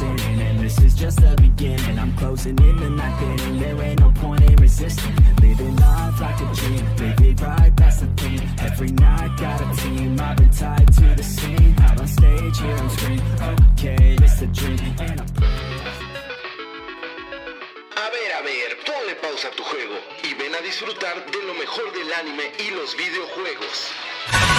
listening, and this is just the beginning. I'm closing in the night inning, there ain't no point in resisting. Living life like a dream, live it right, that's the thing. Every night got a team, I've been tied to the scene. Out on stage, here on screen. Okay, it's a dream, and I'm. A ver, a ver, ponle pausa a tu juego y ven a disfrutar de lo mejor del anime y los videojuegos.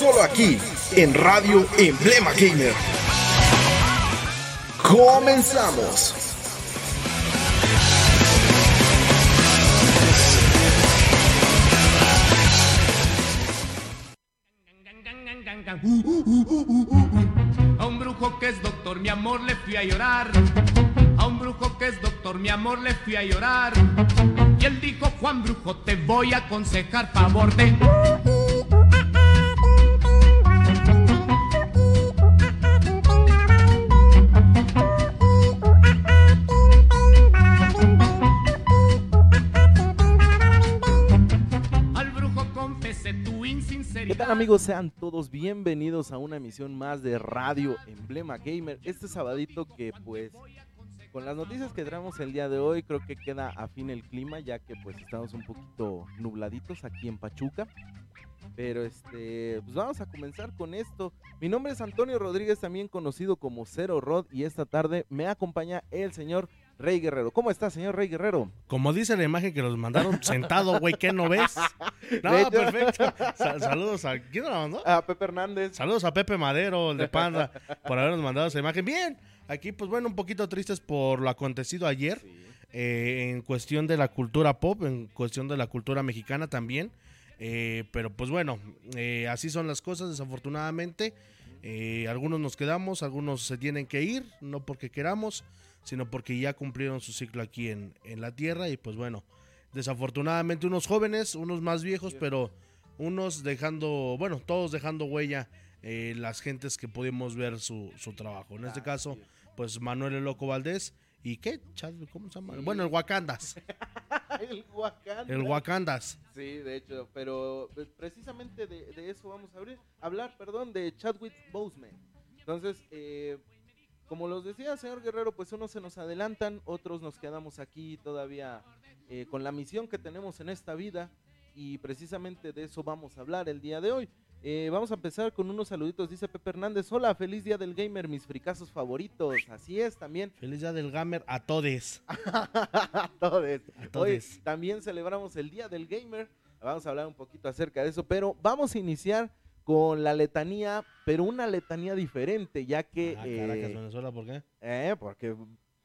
Solo aquí, en Radio Emblema Gamer. Comenzamos. A un brujo que es doctor, mi amor, le fui a llorar. A un brujo que es doctor, mi amor, le fui a llorar. Y él dijo, Juan Brujo, te voy a aconsejar favor de... amigos? Sean todos bienvenidos a una emisión más de Radio Emblema Gamer. Este sabadito que pues con las noticias que traemos el día de hoy creo que queda afín el clima ya que pues estamos un poquito nubladitos aquí en Pachuca. Pero este, pues vamos a comenzar con esto. Mi nombre es Antonio Rodríguez, también conocido como Cero Rod y esta tarde me acompaña el señor Rey Guerrero. ¿Cómo está, señor Rey Guerrero? Como dice la imagen que nos mandaron sentado, güey, ¿qué no ves? No, perfecto. Sa- saludos a. ¿Quién nos mandó? A Pepe Hernández. Saludos a Pepe Madero, el de Panda, por habernos mandado esa imagen. Bien, aquí, pues bueno, un poquito tristes por lo acontecido ayer. Sí. eh, en cuestión de la cultura pop, en cuestión de la cultura mexicana también. Eh, pero pues bueno, eh, así son las cosas, desafortunadamente. Eh, algunos nos quedamos, algunos se tienen que ir, no porque queramos, sino porque ya cumplieron su ciclo aquí en, en la tierra. Y pues bueno, desafortunadamente unos jóvenes, unos más viejos, pero unos dejando, bueno, todos dejando huella, eh, las gentes que pudimos ver su, su trabajo. En este caso, pues Manuel el Loco Valdés. ¿Y qué? ¿Cómo se llama? Bueno, el Wakandas. el Wakanda. El Wakandas. Sí, de hecho, pero pues, precisamente de, de eso vamos a abrir- hablar, perdón, de Chadwick Boseman. Entonces, eh, como los decía señor Guerrero, pues unos se nos adelantan, otros nos quedamos aquí todavía eh, con la misión que tenemos en esta vida y precisamente de eso vamos a hablar el día de hoy. Eh, vamos a empezar con unos saluditos, dice Pepe Hernández, hola, feliz día del gamer, mis fricazos favoritos, así es también. Feliz día del gamer a todes. a todos. A Hoy todes. también celebramos el Día del Gamer. Vamos a hablar un poquito acerca de eso, pero vamos a iniciar con la letanía, pero una letanía diferente, ya que... Ah, eh, Caracas, Venezuela, ¿por qué? eh, porque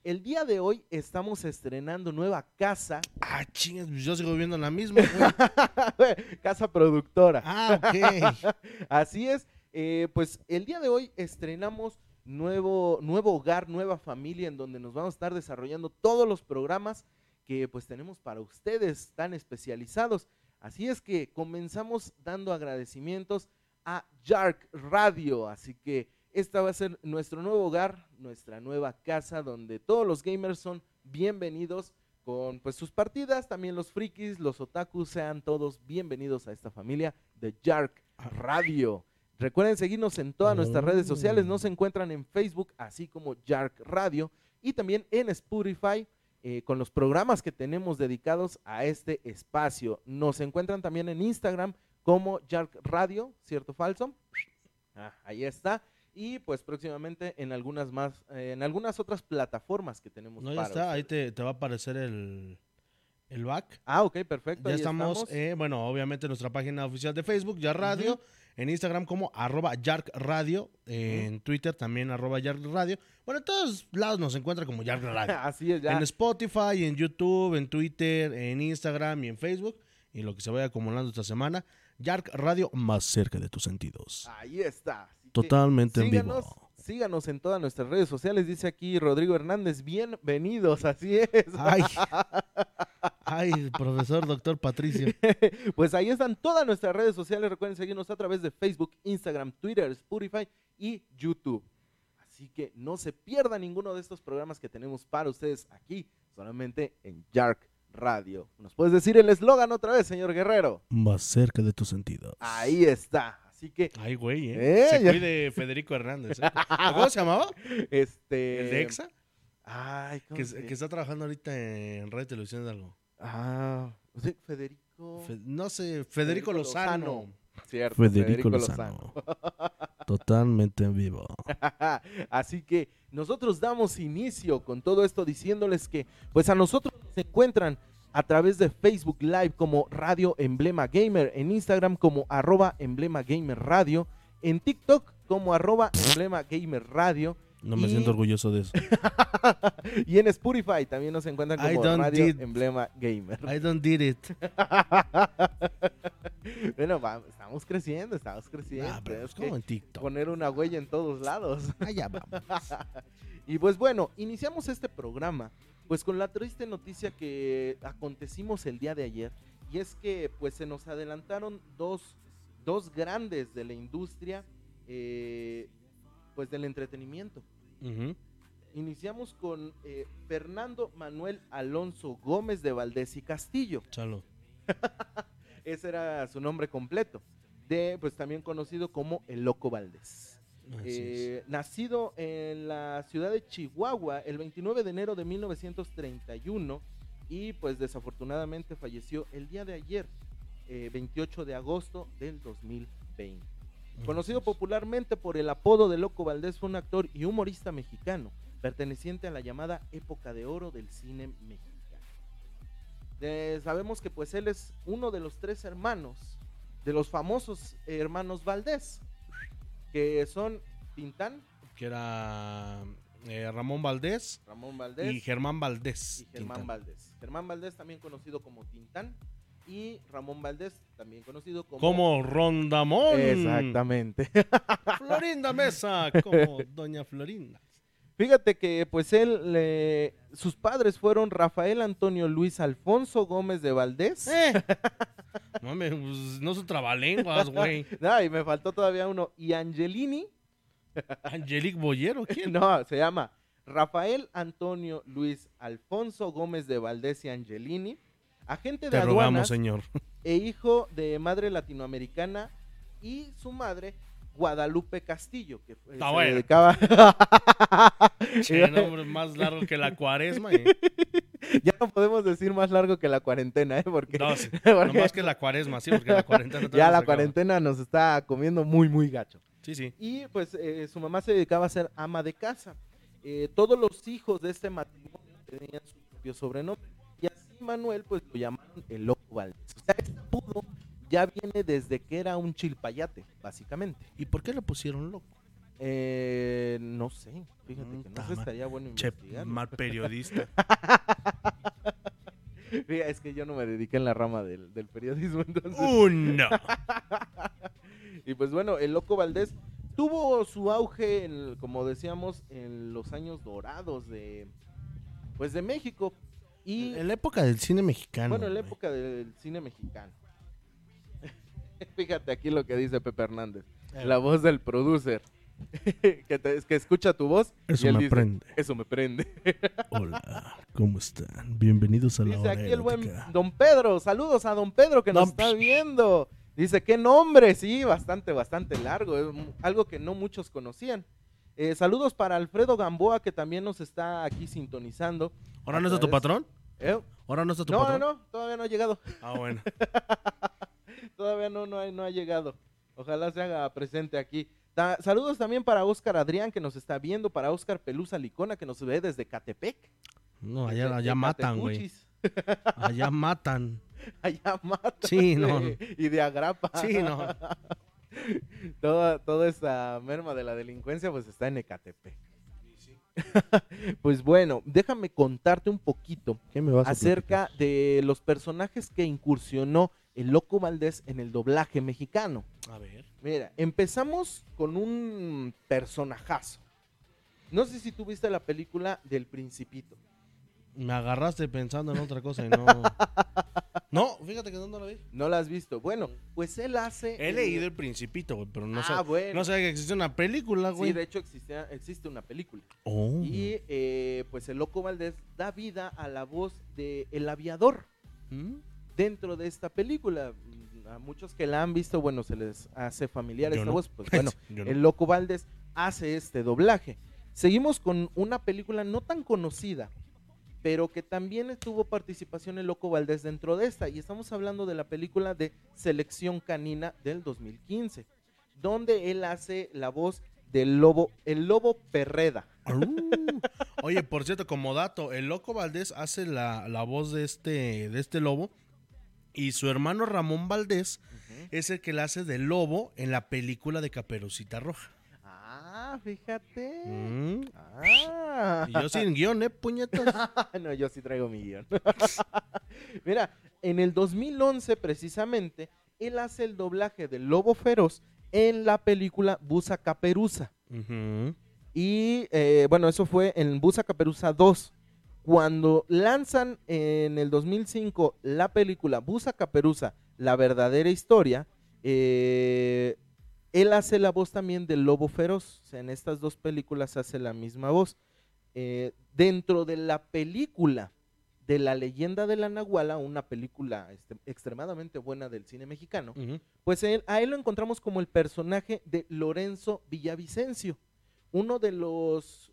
el día de hoy estamos estrenando nueva casa, Ah, chingas, pues yo sigo viviendo en la misma, casa productora. Ah, ok. Así es, eh, pues el día de hoy estrenamos nuevo, nuevo hogar, nueva familia en donde nos vamos a estar desarrollando todos los programas que pues tenemos para ustedes tan especializados. Así es que comenzamos dando agradecimientos a Jark Radio, así que esta va a ser nuestro nuevo hogar, nuestra nueva casa donde todos los gamers son bienvenidos con pues sus partidas, también los frikis, los otakus, sean todos bienvenidos a esta familia de Jark Radio. Recuerden seguirnos en todas nuestras redes sociales, nos encuentran en Facebook así como Jark Radio y también en Spotify eh, con los programas que tenemos dedicados a este espacio. Nos encuentran también en Instagram como Jark Radio, ¿cierto o falso? Ah, ahí está. Y pues próximamente en algunas más, eh, en algunas otras plataformas que tenemos. No, ya para está, ahí te, te va a aparecer el, el back. Ah, ok, perfecto. Ya ahí estamos, eh, bueno, obviamente en nuestra página oficial de Facebook, ya radio, en Instagram como arroba Yark Radio, en Twitter también arroba Yark Radio. Bueno, en todos lados nos encuentra como Yark Radio. Así es, ya. En Spotify, en YouTube, en Twitter, en Instagram y en Facebook. Y lo que se vaya acumulando esta semana, Yark Radio más cerca de tus sentidos. Ahí está. Totalmente en vivo. síganos en todas nuestras redes sociales. Dice aquí Rodrigo Hernández, bienvenidos, así es. Ay, ay, profesor, doctor Patricio. pues ahí están todas nuestras redes sociales. Recuerden seguirnos a través de Facebook, Instagram, Twitter, Spotify y YouTube. Así que no se pierda ninguno de estos programas que tenemos para ustedes aquí, solamente en Jark Radio. ¿Nos puedes decir el eslogan otra vez, señor Guerrero? Más cerca de tus sentidos. Ahí está. Así que, Ay, güey, ¿eh? Eh, Se ya. cuide Federico Hernández. ¿eh? ¿Cómo se llamaba? este... ¿El de EXA? Ay, ¿cómo Que, está trabajando ahorita en Radio y Televisión de algo. Ah, sí, Federico... Fe- no sé, Federico, Lozano. Lozano. Cierto, Federico, Lozano. Totalmente en vivo. Así que nosotros damos inicio con todo esto diciéndoles que pues a nosotros nos encuentran a través de Facebook Live como Radio Emblema Gamer, en Instagram como arroba Emblema Gamer Radio, en TikTok como arroba Emblema Gamer Radio No me Y- siento orgulloso de eso. y en Spotify también nos encuentran I como don't Radio did- Emblema Gamer. I don't did it. bueno, va- estamos creciendo, estamos creciendo. Ah, pero es como en TikTok. poner una huella en todos lados. Allá vamos. y pues bueno, iniciamos este programa pues con la triste noticia que acontecimos el día de ayer y es que pues se nos adelantaron dos, dos grandes de la industria eh, pues del entretenimiento. Iniciamos con eh, Fernando Manuel Alonso Gómez de Valdés y Castillo. Chalo. Ese era su nombre completo. De, pues también conocido como El Loco Valdés. Eh, nacido en la ciudad de Chihuahua el 29 de enero de 1931 y pues desafortunadamente falleció el día de ayer, eh, 28 de agosto del 2020. Conocido popularmente por el apodo de Loco Valdés, fue un actor y humorista mexicano, perteneciente a la llamada época de oro del cine mexicano. Eh, sabemos que pues él es uno de los tres hermanos, de los famosos hermanos Valdés, que son Tintán, Que era eh, Ramón Valdés Ramón Valdés y Germán Valdés. y Germán Tintán. Valdés. Germán Valdés también conocido como Tintán y Ramón Valdés también conocido como... Como Rondamón. Exactamente. Florinda Mesa, como Doña Florinda. Fíjate que pues él, le- sus padres fueron Rafael Antonio Luis Alfonso Gómez de Valdés. Eh. Mame, pues, no son trabalenguas, güey. Y me faltó todavía uno. Y Angelini, Angelique Boyero, ¿quién? no, se llama Rafael Antonio Luis Alfonso Gómez de Valdés y Angelini, agente de Te aduanas rogamos, señor. e hijo de madre latinoamericana y su madre Guadalupe Castillo, que fue- Está se bueno. dedicaba Che, nombre más largo que la cuaresma. eh. ya no podemos decir más largo que la cuarentena, ¿eh? Porque, No, sí, porque no más que la cuaresma, sí, porque la cuarentena ya la acaba. cuarentena nos está comiendo muy, muy gacho. Sí, sí. Y pues eh, su mamá se dedicaba a ser ama de casa. Eh, todos los hijos de este matrimonio tenían su propio sobrenombre. Manuel pues lo llamaron el Loco Valdés. O sea, este apodo ya viene desde que era un chilpayate, básicamente. ¿Y por qué le pusieron loco? Eh, no sé, fíjate que no sé, estaría bueno investigar. mal periodista. Fíjate, es que yo no me dediqué en la rama del, del periodismo, entonces. Uno. Y pues bueno, el Loco Valdés tuvo su auge, en- como decíamos, en los años dorados de, pues de México. Y En la época del cine mexicano. bueno, en la época del cine mexicano. Fíjate aquí lo que dice Pepe Hernández, Eh. la voz del producer. que, te- que escucha tu voz Eso y él me dice, prende. Eso me prende. Hola, ¿cómo están? Bienvenidos a la Dice hora aquí el buen. Don Pedro, saludos a Don Pedro que nos No, está viendo. Dice, qué nombre, sí, bastante, bastante largo, es algo que no muchos conocían. Eh, saludos para Alfredo Gamboa que también nos está aquí sintonizando. ¿Ahora no está tu A través- patrón? Eh, ¿Ahora no está tu No, no, patrón? no, todavía no ha llegado. Ah, bueno. Todavía no, no, ha, no ha llegado. Ojalá se haga presente aquí. Saludos también para Óscar Adrián que nos está viendo, para Óscar Pelusa Licona que nos ve desde Catepec. No, desde- allá, allá matan, güey. Allá matan. Allá matan. Sí, no, Y de agrapa. Sí, no. toda, toda esa merma de la delincuencia pues está en Ecatepec. pues bueno, déjame contarte un poquito ¿Qué me vas a acerca de los personajes que incursionó el Loco Valdés en el doblaje mexicano. A ver. Mira, empezamos con un personajazo. No sé si tú viste la película del Principito. Me agarraste pensando en otra cosa y no. No, fíjate que no, no la vi. ¿No la has visto? Bueno, pues él hace... He leído El Principito, güey, pero no, ah, sé, bueno. no sabía que existía una película, güey. Sí, de hecho existe, existe una película. Oh. Y eh, pues el Loco Valdés da vida a la voz de El Aviador ¿Mm? dentro de esta película. Mm, a muchos que la han visto, bueno, se les hace familiar Yo esta no. voz, pues bueno, el Loco Valdés hace este doblaje. Seguimos con una película no tan conocida, pero que también tuvo participación el Loco Valdés dentro de esta. Y estamos hablando de la película de Selección Canina del 2015, donde él hace la voz del lobo, el lobo Perreda. Arú. Oye, por cierto, como dato, el Loco Valdés hace la, la voz de este, de este lobo y su hermano Ramón Valdés es el que la hace de lobo en la película de Caperucita Roja. Ah, fíjate. Mm. Ah. Y yo sin guion, ¿eh, puñetas? no, yo sí traigo mi guion. Mira, en el 2011 precisamente, él hace el doblaje del Lobo Feroz en la película Busa Caperuza. Y eh, bueno, eso fue en Busa Caperuza 2. Cuando lanzan en el 2005 la película Busa Caperuza, la verdadera historia, eh, él hace la voz también del Lobo Feroz. O sea, en estas dos películas hace la misma voz. Eh, dentro de la película de la leyenda de la Nahuala, una película este, extremadamente buena del cine mexicano, pues él- a él lo encontramos como el personaje de Lorenzo Villavicencio, uno de los,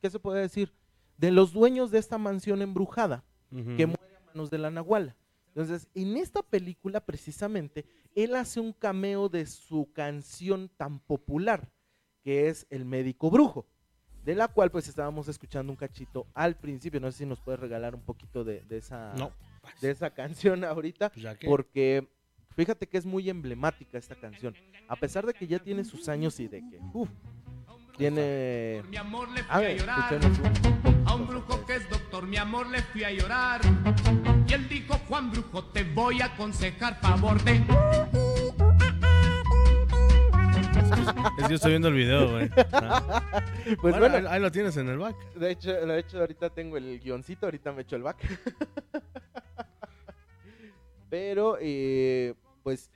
¿qué se puede decir? De los dueños de esta mansión embrujada que muere a manos de la Nahuala. Entonces, en esta película precisamente, él hace un cameo de su canción tan popular, que es El médico brujo, de la cual pues estábamos escuchando un cachito al principio. No sé si nos puedes regalar un poquito de, de esa, No. de esa canción ahorita, Pues ya que. porque fíjate que es muy emblemática esta canción. A pesar de que ya tiene sus años y de que uf, tiene... Mi amor le fui A a, ver, llorar. escuchemos un poquito A un brujo que es doctor, mi amor le fui a llorar. Y él dijo, Juan Brujo, te voy a aconsejar favor de... Es que estoy viendo el video, güey. Ah. Pues Bueno, bueno, ahí, ahí lo tienes en el back. De hecho, de hecho, ahorita tengo el guioncito, ahorita me echo el back. Pero, eh, pues,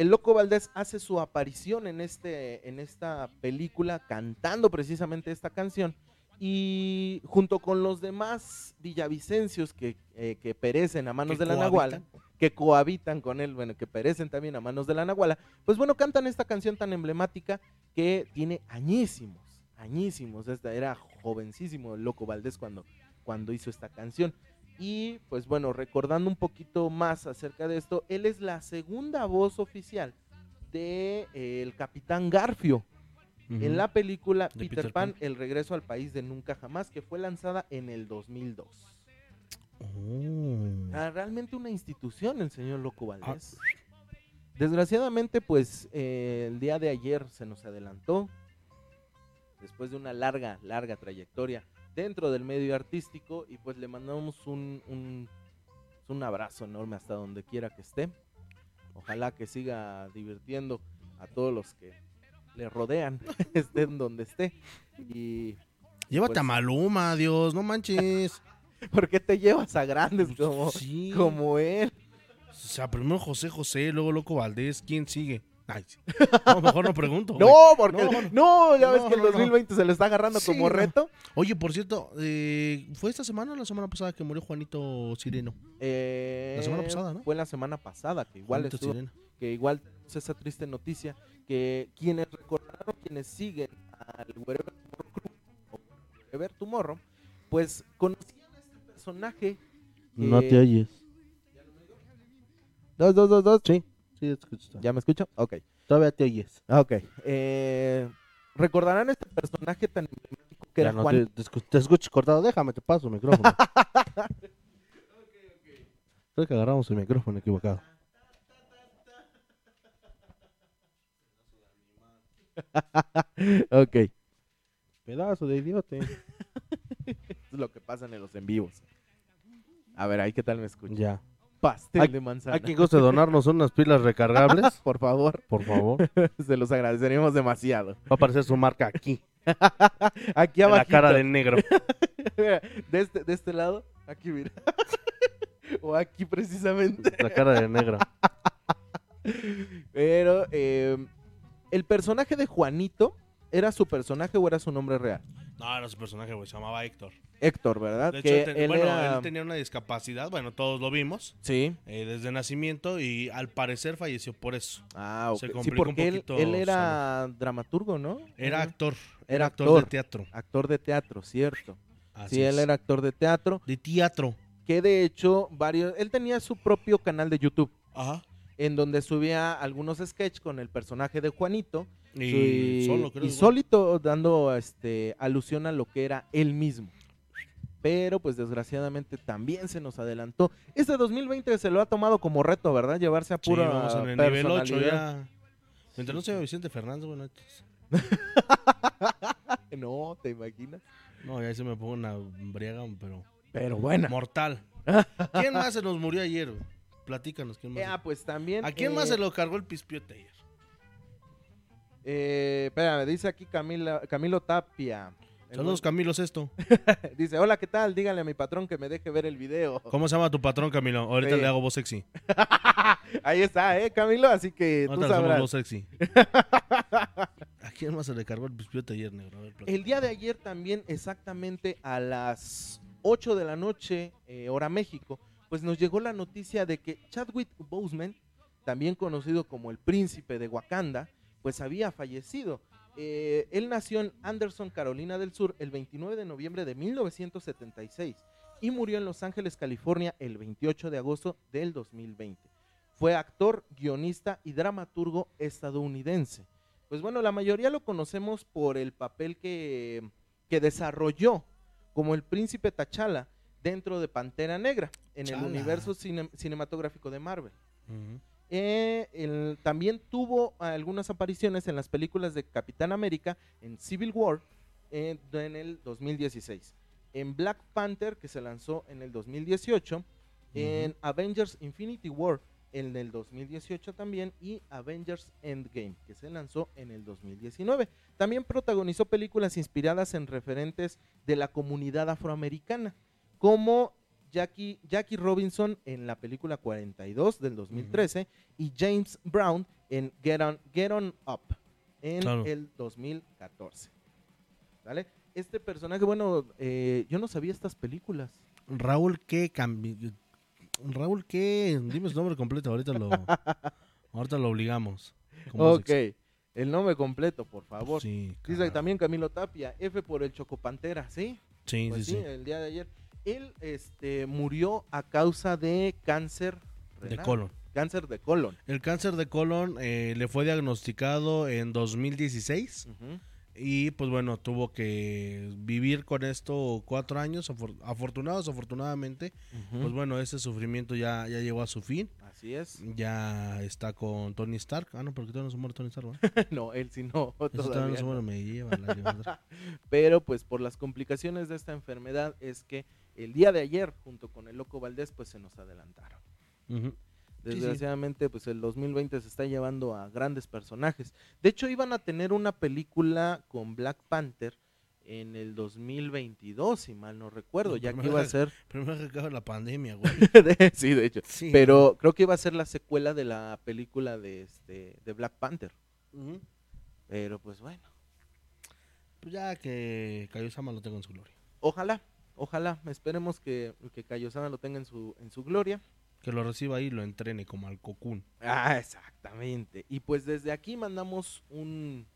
el Loco Valdés hace su aparición en, este, en esta película cantando precisamente esta canción. Y junto con los demás villavicencios que, eh, que perecen a manos de la Nahuala, que cohabitan con él, bueno, que perecen también a manos de la Nahuala, pues bueno, cantan esta canción tan emblemática que tiene añísimos, añísimos. Esta era jovencísimo el Loco Valdés cuando, cuando hizo esta canción. Y pues bueno, recordando un poquito más acerca de esto, él es la segunda voz oficial de eh, el Capitán Garfio en la película Peter, Peter Pan, Pan. El regreso al país de nunca jamás, que fue lanzada en el 2002. Oh. Ah, realmente una institución el señor Loco Ah. Valdés. Desgraciadamente, pues eh, el día de ayer se nos adelantó, después de una larga, larga trayectoria dentro del medio artístico, y pues le mandamos un, un, un abrazo enorme hasta donde quiera que esté. Ojalá que siga divirtiendo a todos los que le rodean, estén donde esté. Y Llévate Pues- a Maluma, Dios, no manches. ¿por qué te llevas a grandes como, Pues Sí. como él? O sea, primero José José, luego Loco Valdés. ¿Quién sigue? Ay, sí. No, mejor no pregunto. güey. No, porque No, no, ya ves que el no, no. 2020 se lo está agarrando Sí, como no. reto. Oye, por cierto, eh, ¿fue esta semana o la semana pasada que murió Juanito Sireno? Eh, La semana pasada, ¿no? Fue la semana pasada que igual Juanito estuvo, Sireno. que igual tenemos esa triste noticia que quienes recordaron, quienes siguen al Wherever Tomorrow Crew, o Wherever Tomorrow, pues conocían a este personaje. No te oyes. Dos, dos, dos, dos. Sí, sí, te escucho. ¿Ya me escucho? Ok. Todavía te oyes. Ok. Eh, recordarán este personaje tan emblemático que era Ya no Juan. te, te escucho cortado. Déjame, te paso el micrófono. Creo que agarramos el micrófono equivocado. ok. Pedazo de idiote. es lo que pasa en los en vivos. A ver, ahí qué tal me escucha. ya. Pastel de manzana. ¿Hay quien guste donarnos unas pilas recargables? Por favor, Por favor. se los agradeceríamos demasiado. Va a aparecer su marca aquí. Aquí En la abajo. cara de negro. de este, de este lado, aquí mira. o aquí precisamente. La cara de negro. Pero eh, el personaje de Juanito, ¿era su personaje o era su nombre real? No, era su personaje, güey, se llamaba Héctor. Héctor, ¿verdad? De hecho, que él, ten- él bueno, era... él tenía una discapacidad, bueno, todos lo vimos, Sí. eh, desde nacimiento y al parecer falleció por eso. Ah, Se ok. Sí, complicó un porque él, poquito él era dramaturgo, ¿no? Era actor, Era era actor, actor. de teatro. Actor de teatro, cierto. Así sí, él era actor de teatro. de teatro. Que de hecho, varios. Él tenía su propio canal de YouTube. Ajá. En donde subía algunos sketches con el personaje de Juanito. Y, solo, creo. y solito dando este alusión a lo que era él mismo. Pero pues desgraciadamente también se nos adelantó. Este 2020 se lo ha tomado como reto, ¿verdad? Llevarse a Sí, pura vamos en el nivel 8 personalidad. ya. Mientras no sea Vicente Fernández, bueno, entonces- No, ¿te imaginas? no, ya se me pongo una briaga, pero Pero bueno. mortal. ¿Quién más se nos murió ayer? Platícanos, ¿quién más? Ah, pues también. ¿A quién eh, más se lo cargó el pispiote ayer? Eh, espérame, dice aquí Camila, Camilo Tapia. Saludos, Camilo buen- Dice, hola, ¿qué tal? Díganle a mi patrón que me deje ver el video. ¿Cómo se llama tu patrón, Camilo? Ahorita Sí. le hago voz sexy. Ahí está, ¿eh, Camilo? Así que tú Ahorita le hacemos sabrás. voz sexy. ¿A quién más se le cargó el pispiote ayer, negro? A ver, platica. El día de ayer también, exactamente a las 8 de la noche, eh, hora México, pues nos llegó la noticia de que Chadwick Boseman, también conocido como el príncipe de Wakanda, pues había fallecido. Eh, él nació en Anderson, Carolina del Sur, el 29 de noviembre de 1976 y murió en Los Ángeles, California, el 28 de agosto del 2020. Fue actor, guionista y dramaturgo estadounidense. Pues bueno, la mayoría lo conocemos por el papel que, que desarrolló como el príncipe T'Challa dentro de Pantera Negra en el universo cine- cinematográfico de Marvel. Ujú. Eh, también tuvo algunas apariciones en las películas de Capitán América en Civil War eh, en el 2016. En Black Panther, que se lanzó en el 2018. En Avengers Infinity War en el 2018 también. Y Avengers Endgame, que se lanzó en el 2019. También protagonizó películas inspiradas en referentes de la comunidad afroamericana, como Jackie, Jackie Robinson en la película 42 del 2013 y James Brown en Get On, Get On Up en Claro. el 2014. ¿Vale? Este personaje, bueno, eh, yo no sabía estas películas. Raúl, ¿qué? Raúl, ¿qué? Dime su nombre completo, ahorita lo, ahorita lo obligamos. Ok, el nombre completo, por favor. Sí, Dice también Camilo Tapia, F por el Chocopantera, ¿sí? Sí, Pues sí, sí, sí. el día de ayer. Él este, murió a causa de cáncer De colon. Cáncer de colon. El cáncer de colon eh, le fue diagnosticado en 2016 Ujú. y pues bueno, tuvo que vivir con esto cuatro años, afor- afortunados, afortunadamente. Pues bueno, ese sufrimiento ya, ya llegó a su fin. Así es. Ya está con Tony Stark. Ah, no, porque todavía no se muere Tony Stark, ¿verdad? no, él sí no, todavía no todavía no. me lleva la. Pero pues por las complicaciones de esta enfermedad es que el día de ayer, junto con el Loco Valdés, pues se nos adelantaron. Sí. Desgraciadamente, pues el 2020 se está llevando a grandes personajes. De hecho, iban a tener una película con Black Panther en el 2022, si mal no recuerdo, No, ya que iba a ser... Primero que la pandemia, güey. sí, de hecho. Sí. Pero creo que iba a ser la secuela de la película de, este, de Black Panther. Pero pues bueno, Pues ya que Kaiosama lo tengo en su gloria. ojalá, ojalá, esperemos que, que Kaiosama lo tenga en su, en su gloria. Que lo reciba ahí y lo entrene como al Cocoon. Ah, exactamente. Y pues desde aquí mandamos un,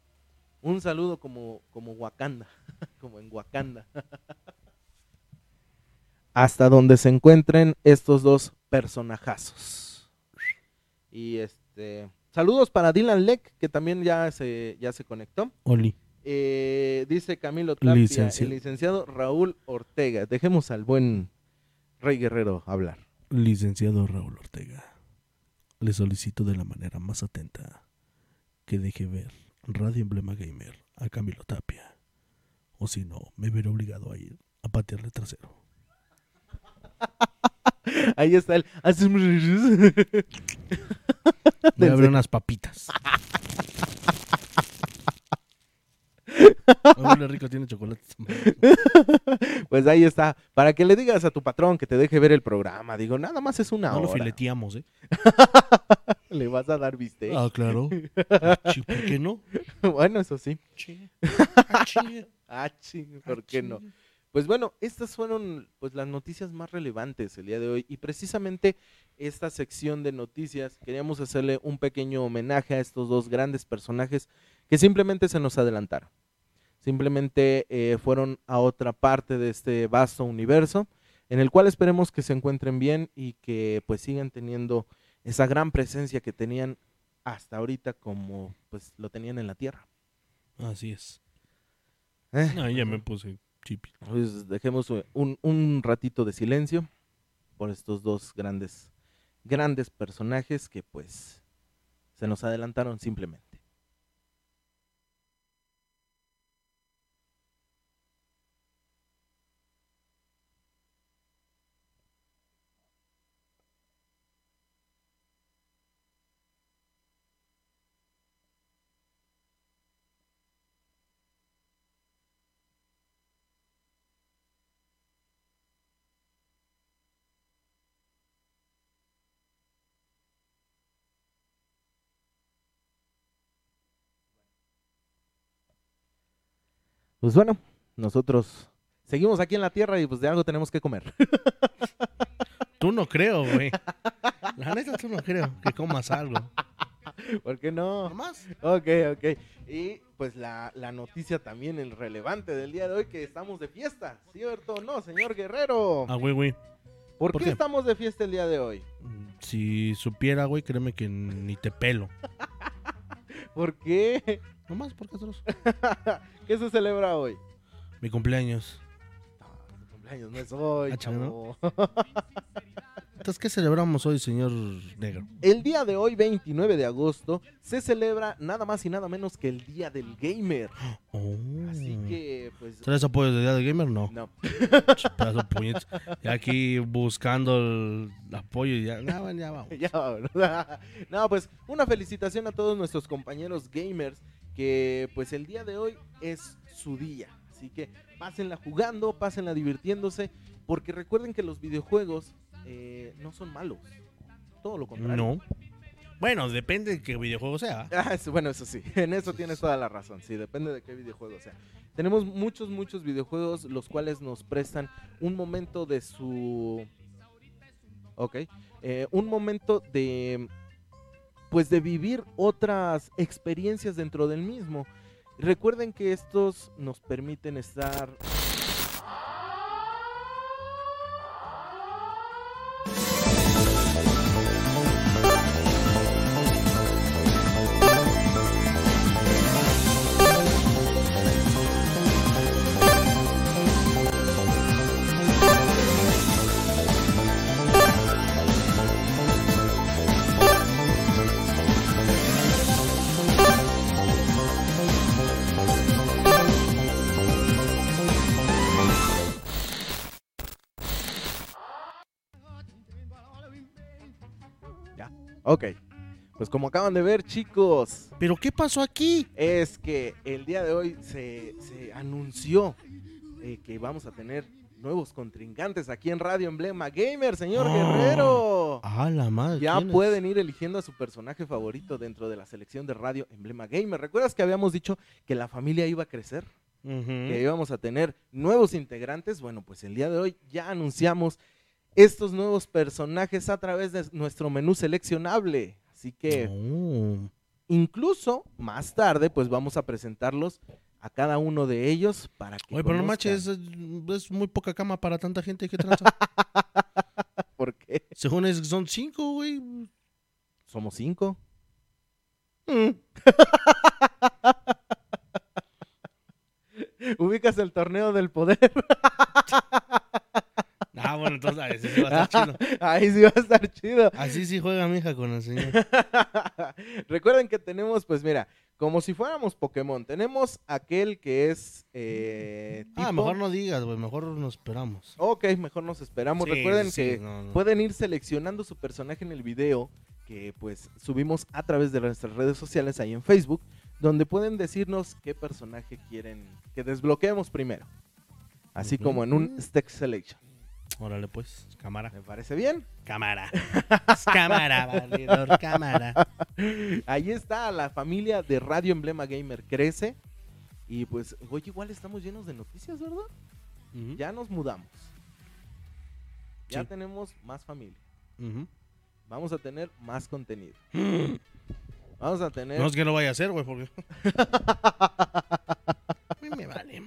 un saludo como, como Wakanda, como en Wakanda. Hasta donde se encuentren estos dos personajazos. Y este, saludos para Dylan Leck, que también ya se, ya se conectó. Oli. Eh, dice Camilo Tapia, Licenciado. el licenciado Raúl Ortega. Dejemos al buen Rey Guerrero hablar. Licenciado Raúl Ortega, le solicito de la manera más atenta que deje ver Radio Emblema Gamer a Camilo Tapia. O si no, me veré obligado a ir a patearle trasero. Ahí está el. Voy a abrir unas papitas. Huele rico, tiene chocolate. Pues ahí está. Para que le digas a tu patrón que te deje ver el programa. Digo, nada más es una No lo hora. fileteamos, ¿eh? Le vas a dar viste. Ah, claro. ¿Por qué no? bueno, eso sí. Ah. Ah, ¿por qué no? Pues bueno, estas fueron pues las noticias más relevantes el día de hoy y precisamente esta sección de noticias queríamos hacerle un pequeño homenaje a estos dos grandes personajes que simplemente se nos adelantaron. Simplemente eh, fueron a otra parte de este vasto universo en el cual esperemos que se encuentren bien y que pues sigan teniendo esa gran presencia que tenían hasta ahorita como pues lo tenían en la Tierra. Así es. Eh, No, ya me puse chipi. Pues dejemos eh, un, un ratito de silencio por estos dos grandes, grandes personajes que pues se nos adelantaron simplemente. Pues bueno, nosotros seguimos aquí en la Tierra y pues de algo tenemos que comer. Tú no creo, güey. La neta, tú no creo que comas algo. ¿Por qué no? ¿Nomás? Ok, ok. Y pues la, la noticia también, el relevante del día de hoy, que estamos de fiesta, ¿cierto o no, señor Guerrero? Ah, güey, güey. ¿Por, ¿por qué, qué? estamos de fiesta el día de hoy? Si supiera, güey, créeme que ni te pelo. ¿Por qué? Nomás porque otros. ¿Qué se celebra hoy? Mi cumpleaños. No, tu cumpleaños no es hoy, Ah, chavo, chavo. Entonces, ¿qué celebramos hoy, señor negro? El día de hoy, 29 de agosto, se celebra nada más y nada menos que el Día del Gamer. Oh. Así que, pues... ¿Traes apoyo de Día de Gamer? No. No. Y aquí buscando el apoyo y ya. Ya, bueno, ya vamos. ya vámonos. No, pues una felicitación a todos nuestros compañeros gamers que pues el día de hoy es su día. Así que pásenla jugando, pásenla divirtiéndose, porque recuerden que los videojuegos eh, no son malos. Todo lo contrario. No. Bueno, depende de qué videojuego sea. Ah, bueno, eso sí, en eso tienes toda la razón, sí, depende de qué videojuego sea. Tenemos muchos, muchos videojuegos los cuales nos prestan un momento de su... Ok, eh, un momento de... Pues de vivir otras experiencias dentro del mismo. Recuerden que estos nos permiten estar... ok. Pues como acaban de ver chicos, ¿Pero qué pasó aquí? es que el día de hoy se, se anunció eh, que vamos a tener nuevos contrincantes aquí en Radio Emblema Gamer, señor Oh. Guerrero. Ah, la madre. Ya pueden ir eligiendo a su personaje favorito dentro de la selección de Radio Emblema Gamer. ¿Recuerdas que habíamos dicho que la familia iba a crecer? Que íbamos a tener nuevos integrantes. Bueno, pues el día de hoy ya anunciamos estos nuevos personajes a través de nuestro menú seleccionable. Así que Oh. incluso más tarde pues vamos a presentarlos a cada uno de ellos para que Oye, pero no manches, es, es muy poca cama para tanta gente. ¿Qué tranza? por qué Según es, son cinco, güey. somos cinco. Ubicas el torneo del poder. Ah, bueno, entonces así sí va a estar chido. Ahí sí va a estar chido. Así sí juega mi hija con el señor. Recuerden que tenemos, pues mira, como si fuéramos Pokémon, tenemos aquel que es eh, Ah, mejor no digas, güey. Mejor nos esperamos. Ok, mejor nos esperamos. Sí, Recuerden sí, que no, no. pueden ir seleccionando su personaje en el video que pues subimos a través de nuestras redes sociales ahí en Facebook, donde pueden decirnos qué personaje quieren que desbloqueemos primero. Así como en un Stack Selection. Órale, pues. Cámara. ¿Me parece bien? Cámara. cámara, valedor, cámara. Ahí está la familia de Radio Emblema Gamer crece. Y pues, hoy igual estamos llenos de noticias, ¿verdad? Ya nos mudamos. Ya Sí. tenemos más familia. Vamos a tener más contenido. Vamos a tener... No es que no vaya a ser, güey, porque. Me vale.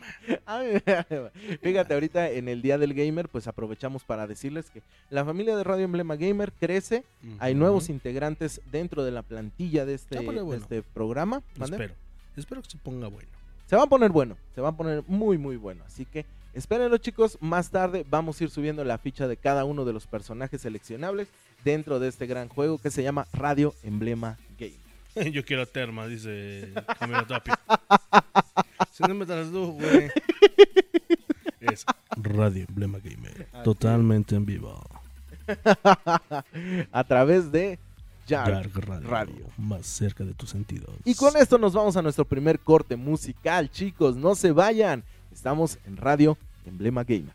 Ay, Fíjate, ahorita en el Día del Gamer, pues aprovechamos para decirles que la familia de Radio Emblema Gamer crece. Hay nuevos integrantes dentro de la plantilla de este, de este programa. ¿Mande? Espero. Espero que se ponga bueno. Se va a poner bueno, se va a poner muy muy bueno. Así que espérenlo chicos, más tarde vamos a ir subiendo la ficha de cada uno de los personajes seleccionables dentro de este gran juego que se llama Radio Emblema Gamer. Yo quiero terma, dice Camilo Tapia. Si no me tú, güey. Es Radio Emblema Gamer. Totalmente en vivo. a través de Yark Yarg Radio, Radio. Más cerca de tus sentidos. Y con esto nos vamos a nuestro primer corte musical, chicos. No se vayan. Estamos en Radio Emblema Gamer.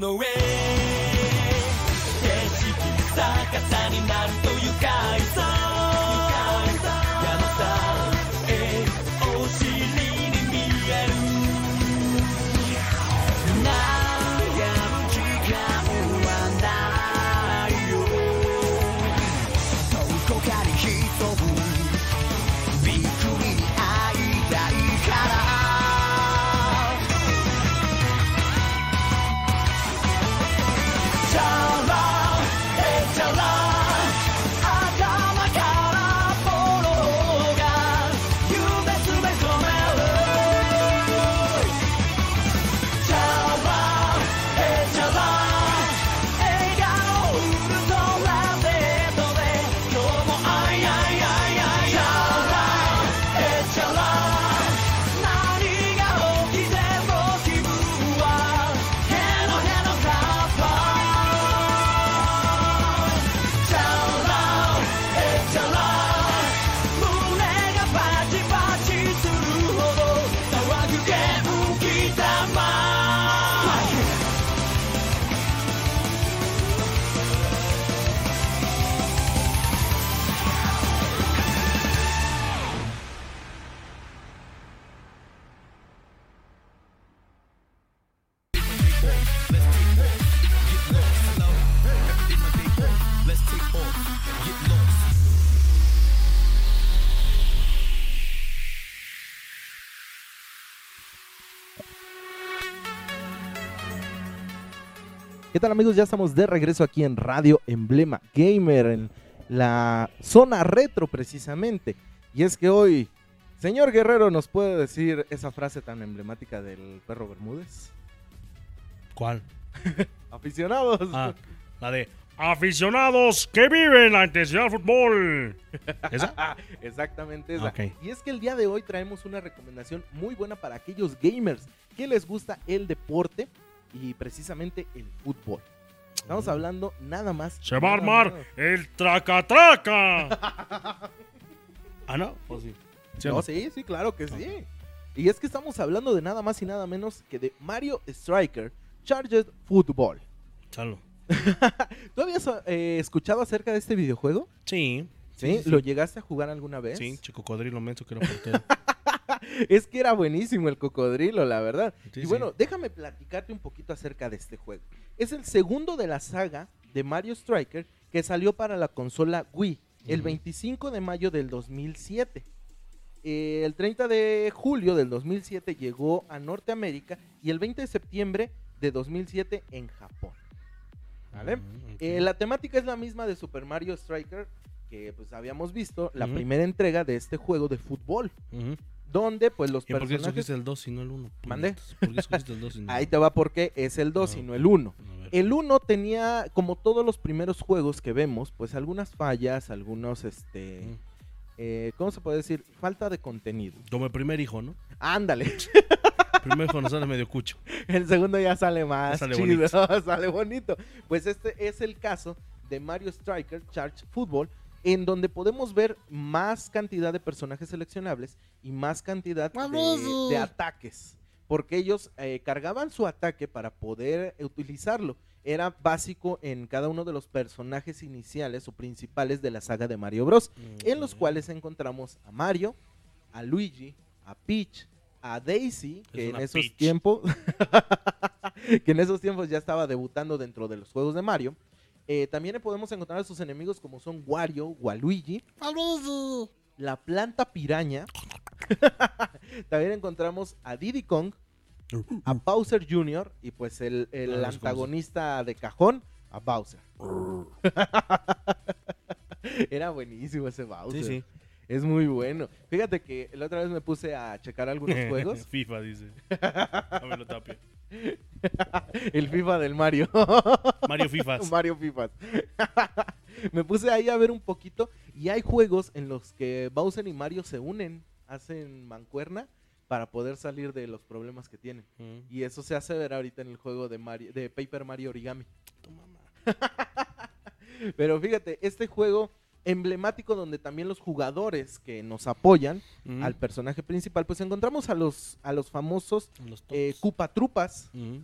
no way. ¿Qué tal amigos? Ya estamos de regreso aquí en Radio Emblema Gamer, en la zona retro precisamente. Y es que hoy Señor Guerrero, ¿nos puede decir esa frase tan emblemática del perro Bermúdez? ¿Cuál? Aficionados. Ah, la de aficionados que viven la intensidad del fútbol. ¿Esa? Exactamente esa. Y es que el día de hoy traemos una recomendación muy buena para aquellos gamers que les gusta el deporte y precisamente el fútbol. Estamos hablando nada más. Se va a armar el traca-traca. ah, no. ¿O sí? ¿Sí o No, no? sí, sí, claro que sí. Y es que estamos hablando de nada más y nada menos que de Mario Striker Charged Football. Chalo. ¿Tú habías eh, escuchado acerca de este videojuego? Sí. ¿Sí? ¿Lo llegaste a jugar alguna vez? Sí, chico cocodrilo menso que era portero. Es que era buenísimo el cocodrilo, la verdad. Sí, y sí. bueno, déjame platicarte un poquito acerca de este juego. Es el segundo de la saga de Mario Striker que salió para la consola Wii el Ujú. 25 de mayo del 2007. Eh, el 30 de julio del 2007 llegó a Norteamérica y el 20 de septiembre de 2007 en Japón. ¿Vale? Ok. Eh, la temática es la misma de Super Mario Striker que pues habíamos visto, la Ujú. primera entrega de este juego de fútbol, Ujú. donde pues los ¿Y por qué personajes... escogiste el 2 y no el 1? ¿Mande? ¿Por qué escogiste el 2 y no Ahí te va porque es el 2 y Ah, no el 1. A ver. El 1 tenía, como todos los primeros juegos que vemos, pues algunas fallas, algunos, este, Mm. eh, ¿cómo se puede decir? Falta de contenido. Como el primer hijo, ¿no? Ándale, El primer hijo nos sale medio cucho. el segundo ya sale más sale chido, bonito. sale bonito. Pues este es el caso de Mario Striker Charge Football, en donde podemos ver más cantidad de personajes seleccionables y más cantidad de, de ataques. Porque ellos eh, cargaban su ataque para poder utilizarlo. Era básico en cada uno de los personajes iniciales o principales de la saga de Mario Bros. En los cuales encontramos a Mario, a Luigi, a Peach, a Daisy, Es que en esos Peach. tiempos que en esos tiempos ya estaba debutando dentro de los juegos de Mario. Eh, también podemos encontrar a sus enemigos como son Wario, Waluigi, la planta piraña. también encontramos a Diddy Kong, a Bowser Jr. y pues el, el Ah, antagonista de cajón, a Bowser. Era buenísimo ese Bowser. Sí, sí. Es muy bueno. Fíjate que la otra vez me puse a checar algunos juegos. FIFA, dice. Dámelo, Tapia. el FIFA del Mario. Mario Fifas. Mario Fifas. me puse ahí a ver un poquito y hay juegos en los que Bowser y Mario se unen, hacen mancuerna para poder salir de los problemas que tienen. Mm. Y eso se hace ver ahorita en el juego de Mario, de Paper Mario Origami. Tu mamá. Pero fíjate, este juego emblemático donde también los jugadores que nos apoyan Mm. al personaje principal, pues encontramos a los, a los famosos Los eh, Trupas, Mm.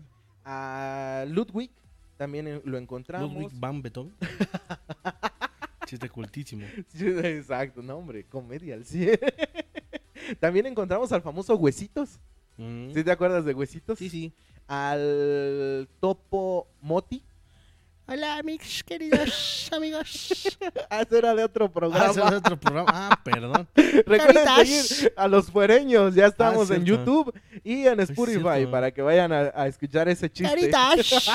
a Ludwig, también eh, lo encontramos. Ludwig van Beethoven. Chiste cultísimo. Sí, Exacto, no hombre, comedia al 100. También encontramos al famoso Huesitos. Mm. ¿Sí te acuerdas de Huesitos? Sí, sí. Al Topo Moti. Hola, mis queridos amigos. Ah, ese era de otro Ah, programa. ese es otro programa. Ah, perdón. Recuerden Caritas. seguir a los fuereños. Ya estamos en cierto. YouTube y en Spotify para que vayan a, a escuchar ese chiste. caritas.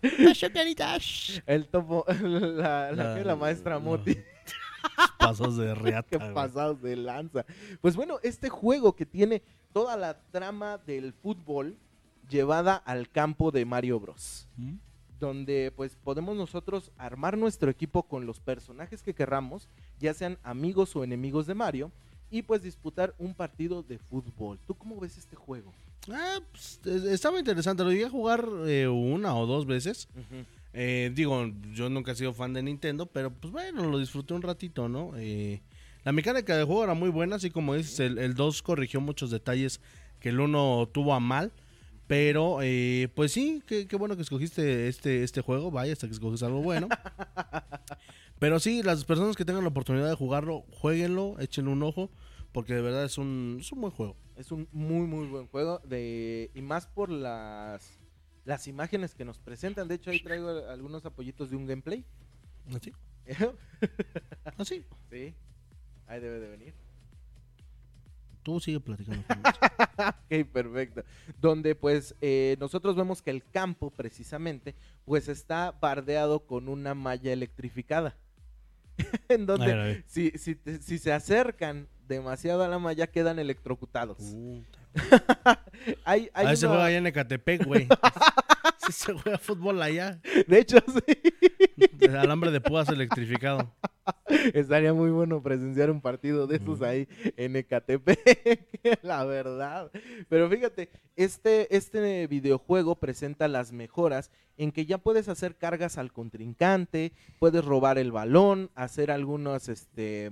El topo, la, la, que la maestra la- Moti. Pasos de reata. Qué pasados de lanza. Pues bueno, este juego que tiene toda la trama del fútbol llevada al campo de Mario Bros. Mm. Donde pues podemos nosotros armar nuestro equipo con los personajes que querramos, ya sean amigos o enemigos de Mario, y pues disputar un partido de fútbol. ¿Tú cómo ves este juego? Ah, pues, es- estaba interesante. Lo llegué a jugar eh, una o dos veces. Eh, digo, yo nunca he sido fan de Nintendo, pero pues bueno, lo disfruté un ratito, ¿no? Eh, la mecánica del juego era muy buena, así como dices, el, el 2 corrigió muchos detalles que el 1 tuvo a mal. Pero, eh, pues sí, qué, qué bueno que escogiste este, este juego. Vaya, hasta que escogiste algo bueno. Pero sí, las personas que tengan la oportunidad de jugarlo, jueguenlo, échenle un ojo, porque de verdad es un, es un buen juego. Es un muy muy buen juego de y más por las las imágenes que nos presentan. De hecho ahí traigo algunos apoyitos de un gameplay. ¿Así? ¿Así? sí, ahí debe de venir. Tú sigue platicando. Ok, perfecto. Donde pues eh, nosotros vemos que el campo precisamente pues está bardeado con una malla electrificada. en A donde ver, a ver. si, si, te- si se acercan demasiado a la malla, quedan electrocutados. Puta. Hay, hay A ese una- juega allá en Ecatepec, güey. Sí se juega fútbol allá. De hecho, sí. El alambre de púas electrificado. Estaría muy bueno presenciar un partido de esos ahí en Ecatepec, la verdad. Pero fíjate, este, este videojuego presenta las mejoras en que ya puedes hacer cargas al contrincante, puedes robar el balón, hacer algunos, este,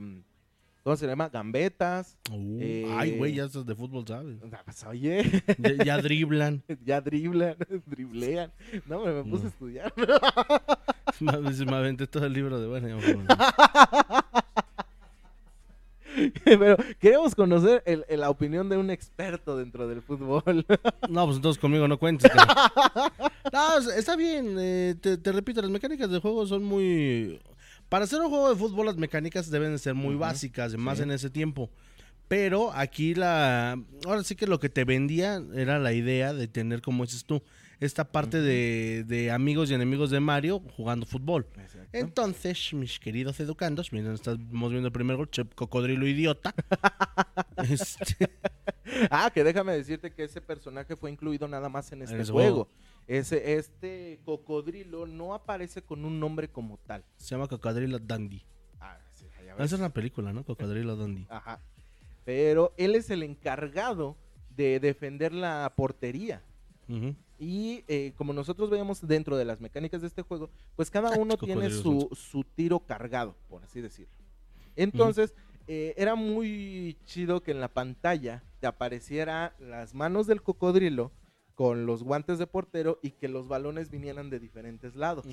¿cómo se llama? Gambetas. Uh, Eh, Ay, güey, ya estás de fútbol, ¿sabes? Ah, pues, Oye, Ya, ya driblan. ya driblan, driblean. No, me, me puse Mm. a estudiar. Me, me aventé todo el libro de bueno. Pero queremos conocer el- el- la opinión de un experto dentro del fútbol. No, pues entonces conmigo no cuentes. cara. No, es- está bien. eh, te, te repito, las mecánicas del juego son muy... Para hacer un juego de fútbol las mecánicas deben de ser muy básicas, más sí. en ese tiempo. Pero aquí la... Ahora sí que lo que te vendía era la idea de tener, como dices tú, esta parte de, de amigos y enemigos de Mario jugando fútbol. Entonces, mis queridos educandos, miren, estamos viendo el primer gol, che, cocodrilo idiota. Este, Ah, que déjame decirte que ese personaje fue incluido nada más en este juego. Ese, este cocodrilo no aparece con un nombre como tal. se llama Cocodrilo Dandy. Ah, sí, ves. Esa es una película, ¿no? Cocodrilo Dandy. Ajá. Pero él es el encargado de defender la portería. Y eh, como nosotros veíamos dentro de las mecánicas de este juego, pues cada Ah, uno tiene cocodrilos su, su tiro cargado, por así decirlo. Entonces, eh, era muy chido que en la pantalla te apareciera las manos del cocodrilo con los guantes de portero y que los balones vinieran de diferentes lados.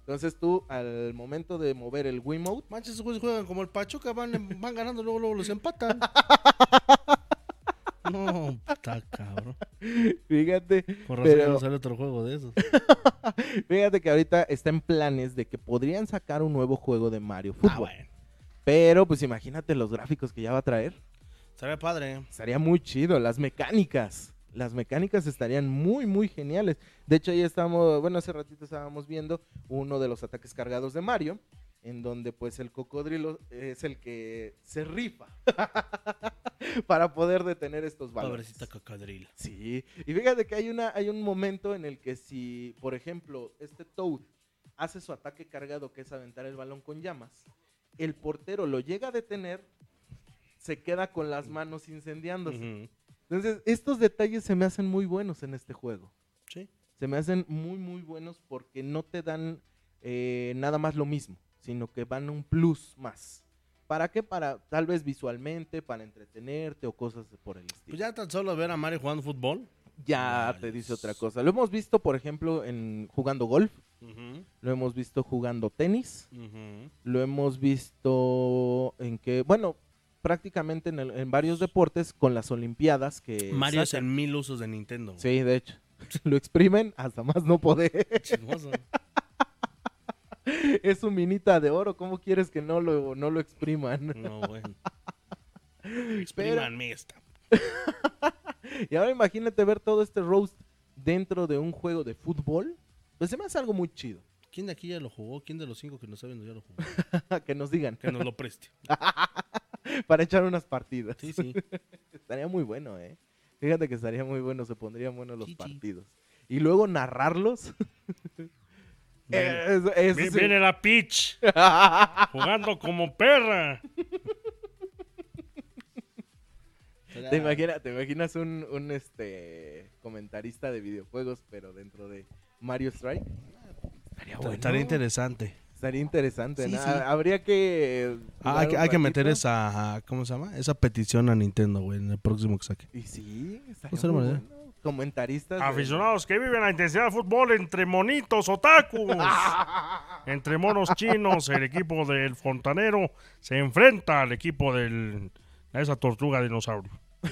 Entonces tú, al momento de mover el Wiimote, Manches, esos güeyes juegan como el Pachuca, van, van ganando, luego, luego los empatan. No, está cabrón. fíjate, Con razón Pero- no sale otro juego de esos. fíjate que ahorita está en planes de que podrían sacar un nuevo juego de Mario Ah, Fútbol. bueno. Pero pues imagínate los gráficos que ya va a traer. Estaría padre. Estaría muy chido, las mecánicas. Las mecánicas estarían muy, muy geniales. De hecho, ahí estamos, bueno, hace ratito estábamos viendo uno de los ataques cargados de Mario, en donde pues el cocodrilo es el que se rifa para poder detener estos balones. Pobrecita cocodrilo. Sí, y fíjate que hay, una, hay un momento en el que si, por ejemplo, este Toad hace su ataque cargado, que es aventar el balón con llamas, el portero lo llega a detener, se queda con las manos incendiándose. Ujú. Entonces, estos detalles se me hacen muy buenos en este juego. Sí. Se me hacen muy, muy buenos porque no te dan eh, nada más lo mismo, sino que van un plus más. ¿Para qué? Para tal vez visualmente, para entretenerte o cosas por el estilo. Pues ya tan solo ver a Mario jugando fútbol. ya te dice otra cosa. Lo hemos visto, por ejemplo, en jugando golf, lo hemos visto jugando tenis, lo hemos visto en que, bueno, prácticamente en, el- en varios deportes con las olimpiadas que Mario es en mil usos de Nintendo. güey. Sí, de hecho. Lo exprimen hasta más no poder. Chismoso. es su minita de oro. ¿Cómo quieres que no lo, no lo expriman? No, bueno. Exprímanme esta. Y ahora imagínate ver todo este roast dentro de un juego de fútbol. Pues se me hace algo muy chido. ¿Quién de aquí ya lo jugó? ¿Quién de los cinco que está viendo ya lo jugó? que nos digan. Que nos lo preste. para echar unas partidas. Sí, sí. Estaría muy bueno, ¿eh? Fíjate que estaría muy bueno, se pondrían buenos los Sí, sí. partidos. Y luego narrarlos. Ven- Eso- eso Vi- sí. Viene la pitch. jugando como perra. ¿Te, imaginas, ¿Te imaginas un, un, este comentarista de videojuegos, pero dentro de Mario Strike? Estaría bueno. Estaría interesante. Estaría interesante. Sí, ¿no? sí. Habría que. Ah, hay, que- hay que meter esa, ¿cómo se llama? Esa petición a Nintendo, güey, en el próximo que saque. Y sí, estaría muy bueno. Comentaristas. de- Aficionados que viven la intensidad del fútbol entre monitos otakus. entre monos chinos, el equipo del fontanero se enfrenta al equipo del a esa tortuga dinosaurio.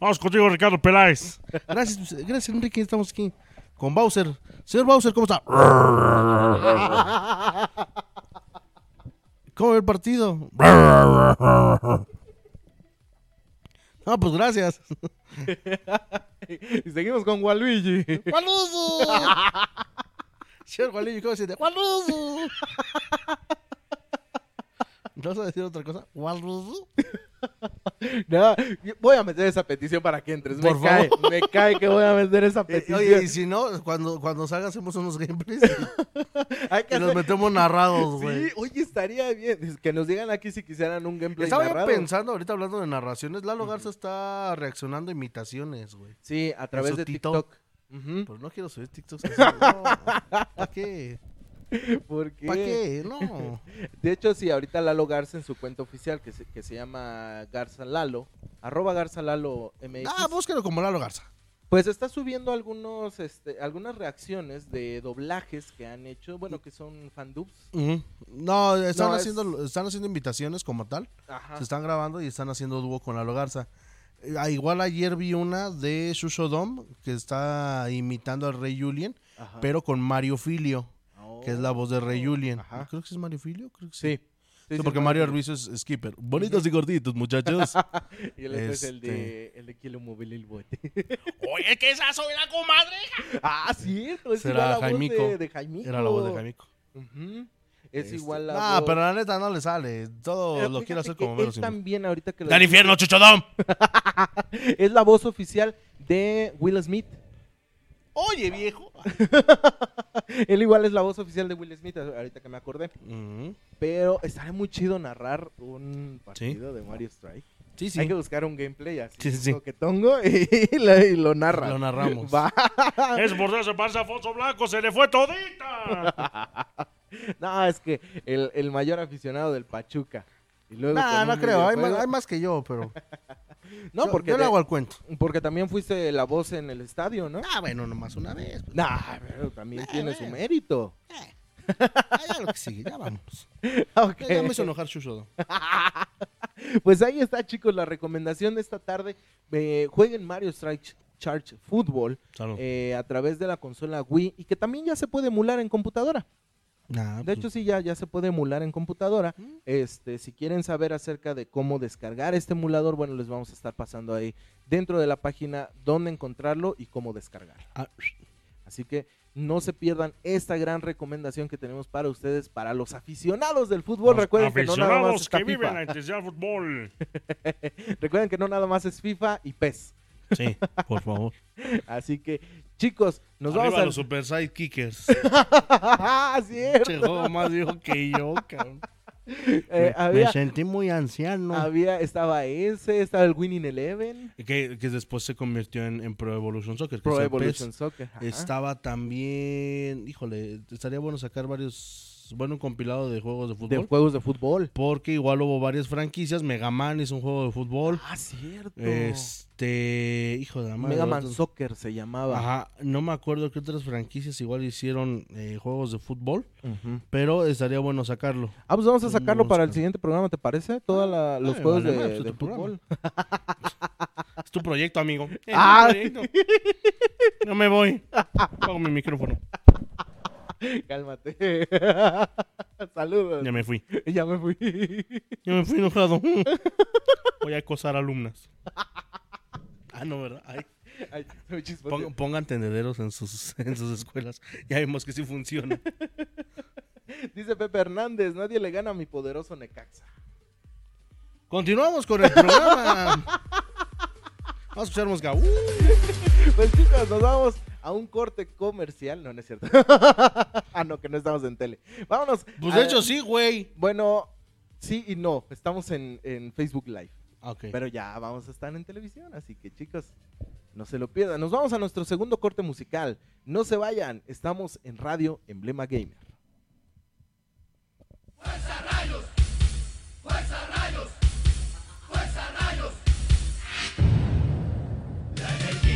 Vamos contigo, Ricardo Peláez. Gracias, gracias Enrique, estamos aquí con Bowser. Señor Bowser, ¿cómo está? ¿Cómo el partido? Ah, pues gracias. y seguimos con Waluigi. ¡Gualuzo! Señor Gualillo, ¿cómo se dice? ¡Gualuzo! ¿No vas a decir otra cosa? Walrus. No, voy a meter esa petición para que entres. Por me cae, favor. me cae que voy a meter esa Eh, petición. oye, y si no, cuando, cuando salga hacemos unos gameplays Hay que y nos hacer- metemos narrados, güey. Sí, oye, estaría bien. Que nos digan aquí si quisieran un gameplay Estaba narrado. pensando, ahorita hablando de narraciones, Lalo Garza está reaccionando a imitaciones, güey. Sí, a través de TikTok. TikTok. Pues no quiero subir TikToks así. No. ¿Para qué? ¿Por qué? ¿Para qué? No. De hecho, sí, ahorita Lalo Garza en su cuenta oficial, que se, que se llama Garza Lalo, arroba Garza Lalo MX, Ah, búsquelo como Lalo Garza. pues está subiendo algunos, este, algunas reacciones de doblajes que han hecho, bueno, que son fandubs. Ujú. No, están, No, es- haciendo, están haciendo invitaciones como tal. Ajá. Se están grabando y están haciendo dúo con Lalo Garza. Eh, ah, igual ayer vi una de Shushodom que está imitando al Rey Julien, Ajá. pero con Mario Filio, que es la voz de Rey Julien. Ajá. Creo que es Mario Filio, creo que Sí. sí. Sí, Sí, porque Mario Arbizo es skipper. Bonitos y gorditos, muchachos. Y el otro es el de, Este. el de Kilo Móvil el bote. Oye, que esa soy la comadre. ah, cierto. Es Será igual la voz de, de Jaimico. Era la voz de Jaimico. Ujú. Es Este, igual la nah, voz. pero la neta no le sale. Todo Pero lo quiere hacer que como menos. también ahorita que lo ¡Al infierno, chuchodón! es la voz oficial de Will Smith. Oye, viejo. Él igual es la voz oficial de Will Smith, ahorita que me acordé. Pero estaría muy chido narrar un partido de Mario Strike. Sí, sí. Hay que buscar un gameplay así, Sí, sí, sí. coquetongo, y, lo, y lo narra. Lo narramos. Va. Es por eso pasa Alfonso Blanco, se le fue todita. No, es que el, el mayor aficionado del Pachuca. Y luego Nah, con no un creo. Hay más, videojuego- hay más que yo, pero. No, yo- porque, yo le hago al cuento. porque también fuiste la voz en el estadio, ¿no? Ah, bueno, nomás una vez. pues. Nah, pero también tiene su mérito. Ah, ya lo que sigue, ya vamos. Ok. Ya, ya me hizo enojar Shushodo. Pues ahí está, chicos, la recomendación de esta tarde. Eh, jueguen Mario Strike Charge Football eh, a través de la consola Wii y que también ya se puede emular en computadora. Nah, De pues, hecho, sí, ya, ya se puede emular en computadora. Mm. Este, si quieren saber acerca de cómo descargar este emulador, bueno, les vamos a estar pasando ahí dentro de la página dónde encontrarlo y cómo descargar. ah, Así que no se pierdan esta gran recomendación que tenemos para ustedes, para los aficionados del fútbol. Los Recuerden que no nada más viven FIFA. la fútbol. Recuerden que no nada más es FIFA y PES. Sí, por favor. Así que, chicos, nos Arriba vamos a los Super Side Kickers. ¡Ah, cierto! Más viejo que yo, cabrón. Eh, Me había, sentí muy anciano. había, estaba ese, estaba el Winning Eleven, Que, que después se convirtió en, en Pro Evolution Soccer. Pro Evolution PES. Soccer. ajá. Estaba también, híjole, estaría bueno sacar varios, bueno, un compilado de juegos de de fútbol. juegos de fútbol. porque igual hubo varias franquicias. Mega Man es un juego de fútbol. Ah, cierto. Este, hijo de la madre. Mega Man otros- Soccer se llamaba. Ajá, no me acuerdo qué otras franquicias igual hicieron eh, juegos de fútbol, Ujú. pero estaría bueno sacarlo. Ah, pues vamos a Vamos sacarlo a para el siguiente programa, ¿te parece? Todos los me juegos vale de, pues, de fútbol. Es tu proyecto, amigo. Es Ah. proyecto. No me voy. Pago mi micrófono. Cálmate. Saludos. Ya me fui. Ya me fui. Ya me fui enojado. Voy a acosar alumnas. Ah, no, ¿verdad? Ay, pongan tendederos en sus, en sus escuelas. Ya vemos que sí funciona. Dice Pepe Hernández, nadie le gana a mi poderoso Necaxa. Continuamos con el programa. Vamos a escuchar música. Uh. Pues chicos, nos vamos a un corte comercial. No, no es cierto. ah, no, que no estamos en tele. Vámonos. Pues a- de hecho sí, güey. Bueno, sí y no. Estamos en, en Facebook Live. Pero ya vamos a estar en televisión, así que chicos, no se lo pierdan. Nos vamos a nuestro segundo corte musical. No se vayan, estamos en Radio Emblema Gamer.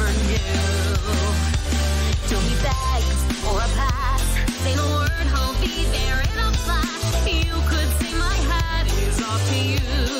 never knew. Don't need bags or a pass. Say the word, I'll be there in a flash. You could say my hat is off to you.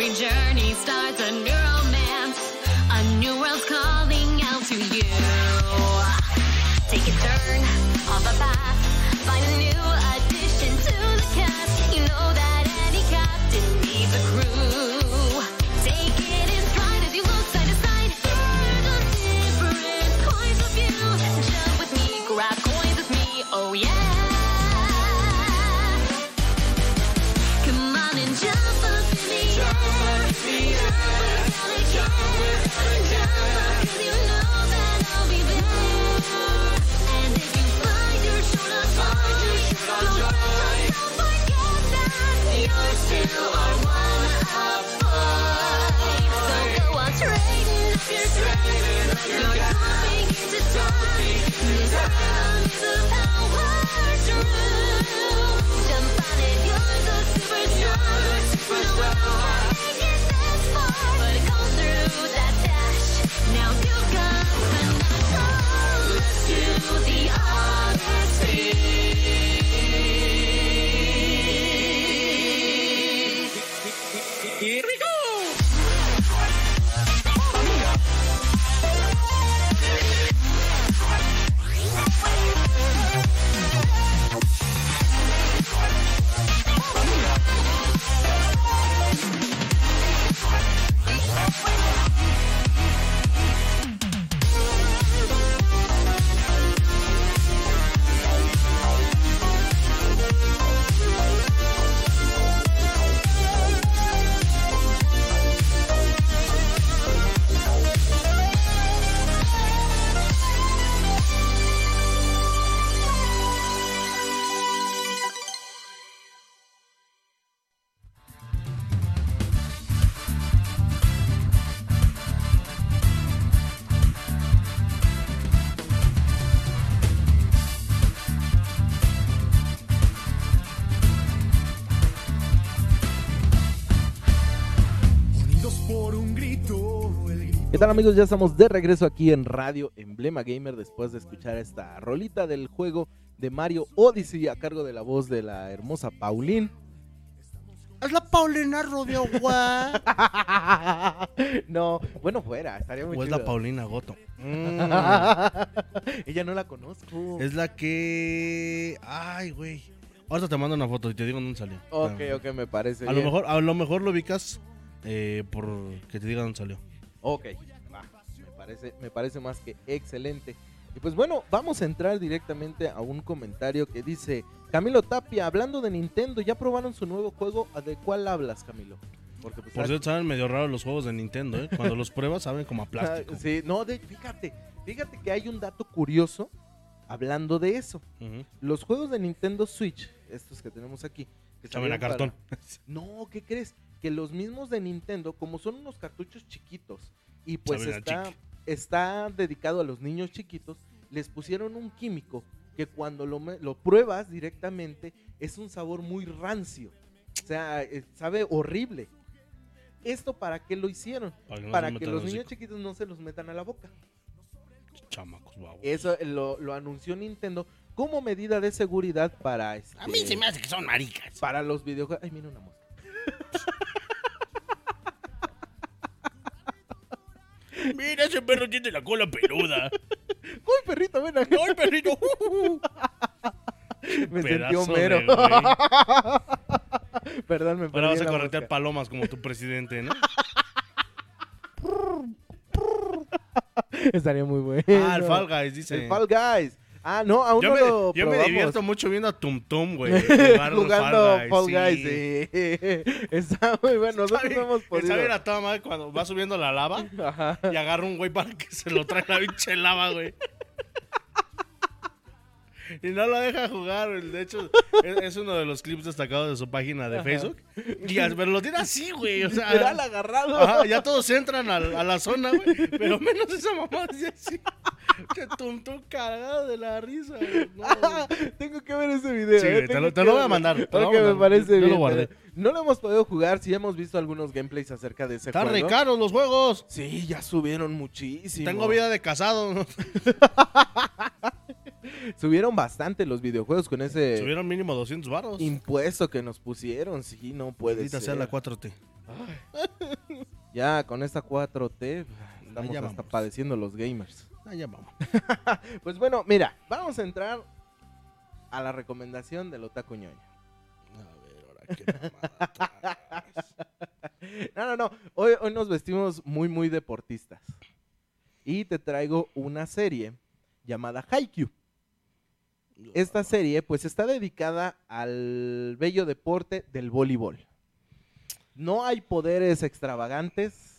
Every journey starts tal amigos? Ya estamos de regreso aquí en Radio Emblema Gamer después de escuchar esta rolita del juego de Mario Odyssey a cargo de la voz de la hermosa Pauline. Es la Paulina Rubio, güey. no, bueno fuera, estaría muy O es la Paulina Goto. Mm, Ella no la conozco. es la que. Ay, güey. Ahorita te mando una foto y te digo dónde salió. Ok, Espérame. ok, me parece A lo bien. mejor, a lo mejor lo ubicas eh, por que te diga dónde salió. Ok, parece, me parece más que excelente. Y pues bueno, vamos a entrar directamente a un comentario que dice Camilo Tapia, hablando de Nintendo, ¿ya probaron su nuevo juego? ¿De cuál hablas, Camilo? Porque pues, Por cierto, saben medio raros los juegos de Nintendo, ¿eh? Cuando los pruebas saben como a ah, plástico. Sí, no, de- fíjate, fíjate que hay un dato curioso hablando de eso. Los juegos de Nintendo Switch, estos que tenemos aquí, que Saben a cartón. para- No, ¿qué crees? que los mismos de Nintendo, como son unos cartuchos chiquitos y pues está, chiqui. Está dedicado a los niños chiquitos, les pusieron un químico que cuando lo, lo pruebas directamente es un sabor muy rancio. O sea, eh, sabe horrible. ¿Esto para qué lo hicieron? Para que no para los niños chiquitos no se los metan a la boca. Chamacos, babos. Eso eh, lo, lo anunció Nintendo como medida de seguridad para este, A mí se me hace que son maricas. para los videojuegos. Ay, mira una mosca. Mira, ese perro tiene la cola peluda. ¡Uy, perrito, ven acá! ¡Ay, perrito! Me sentí de Homero. güey. Perdón, me Ahora vas a corretear palomas como tu presidente, ¿no? Estaría muy bueno. Ah, el Fall Guys, dice. El Fall Guys. Ah, no, aún Yo, no me, lo yo me probamos. divierto mucho viendo a Tum Tum, güey. Jugando Fall sí. Guys, sí. Está muy bueno. Nosotros bien, no hemos podido. está bien a toda madre cuando va subiendo la lava Ajá. y agarra un güey para que se lo traiga la pinche lava, güey. Y no lo deja jugar, güey. De hecho, es, uno de los clips destacados de su página de Facebook. Y pero lo tiene así, güey. O sea, Literal agarrado. ajá, ya todos entran al- a, la zona, güey. Pero menos esa mamá así, tum tum cagado de la risa. No. Tengo que ver ese video. Sí, eh, te lo- te que lo voy a mandar, te lo Ok, voy a me parece Yo lo bien. guardé. pero No lo hemos podido jugar. Sí hemos visto algunos gameplays acerca de ese Están juego. caros los juegos. Sí, ya subieron muchísimo. Tengo vida de casado. Subieron bastante los videojuegos con ese Subieron mínimo 200 baros. impuesto que nos pusieron. Sí, no puede Maldita sea ser. la 4T. Ya con esta 4T estamos hasta padeciendo los gamers. Vamos. Pues bueno, mira, vamos a entrar a la recomendación del Otaku Ñoño. A ver, ahora qué mamada traes. No, no, no. Hoy, hoy nos vestimos muy, muy deportistas. Y te traigo una serie llamada Haikyuu. Esta serie, pues, está dedicada al bello deporte del voleibol. No hay poderes extravagantes,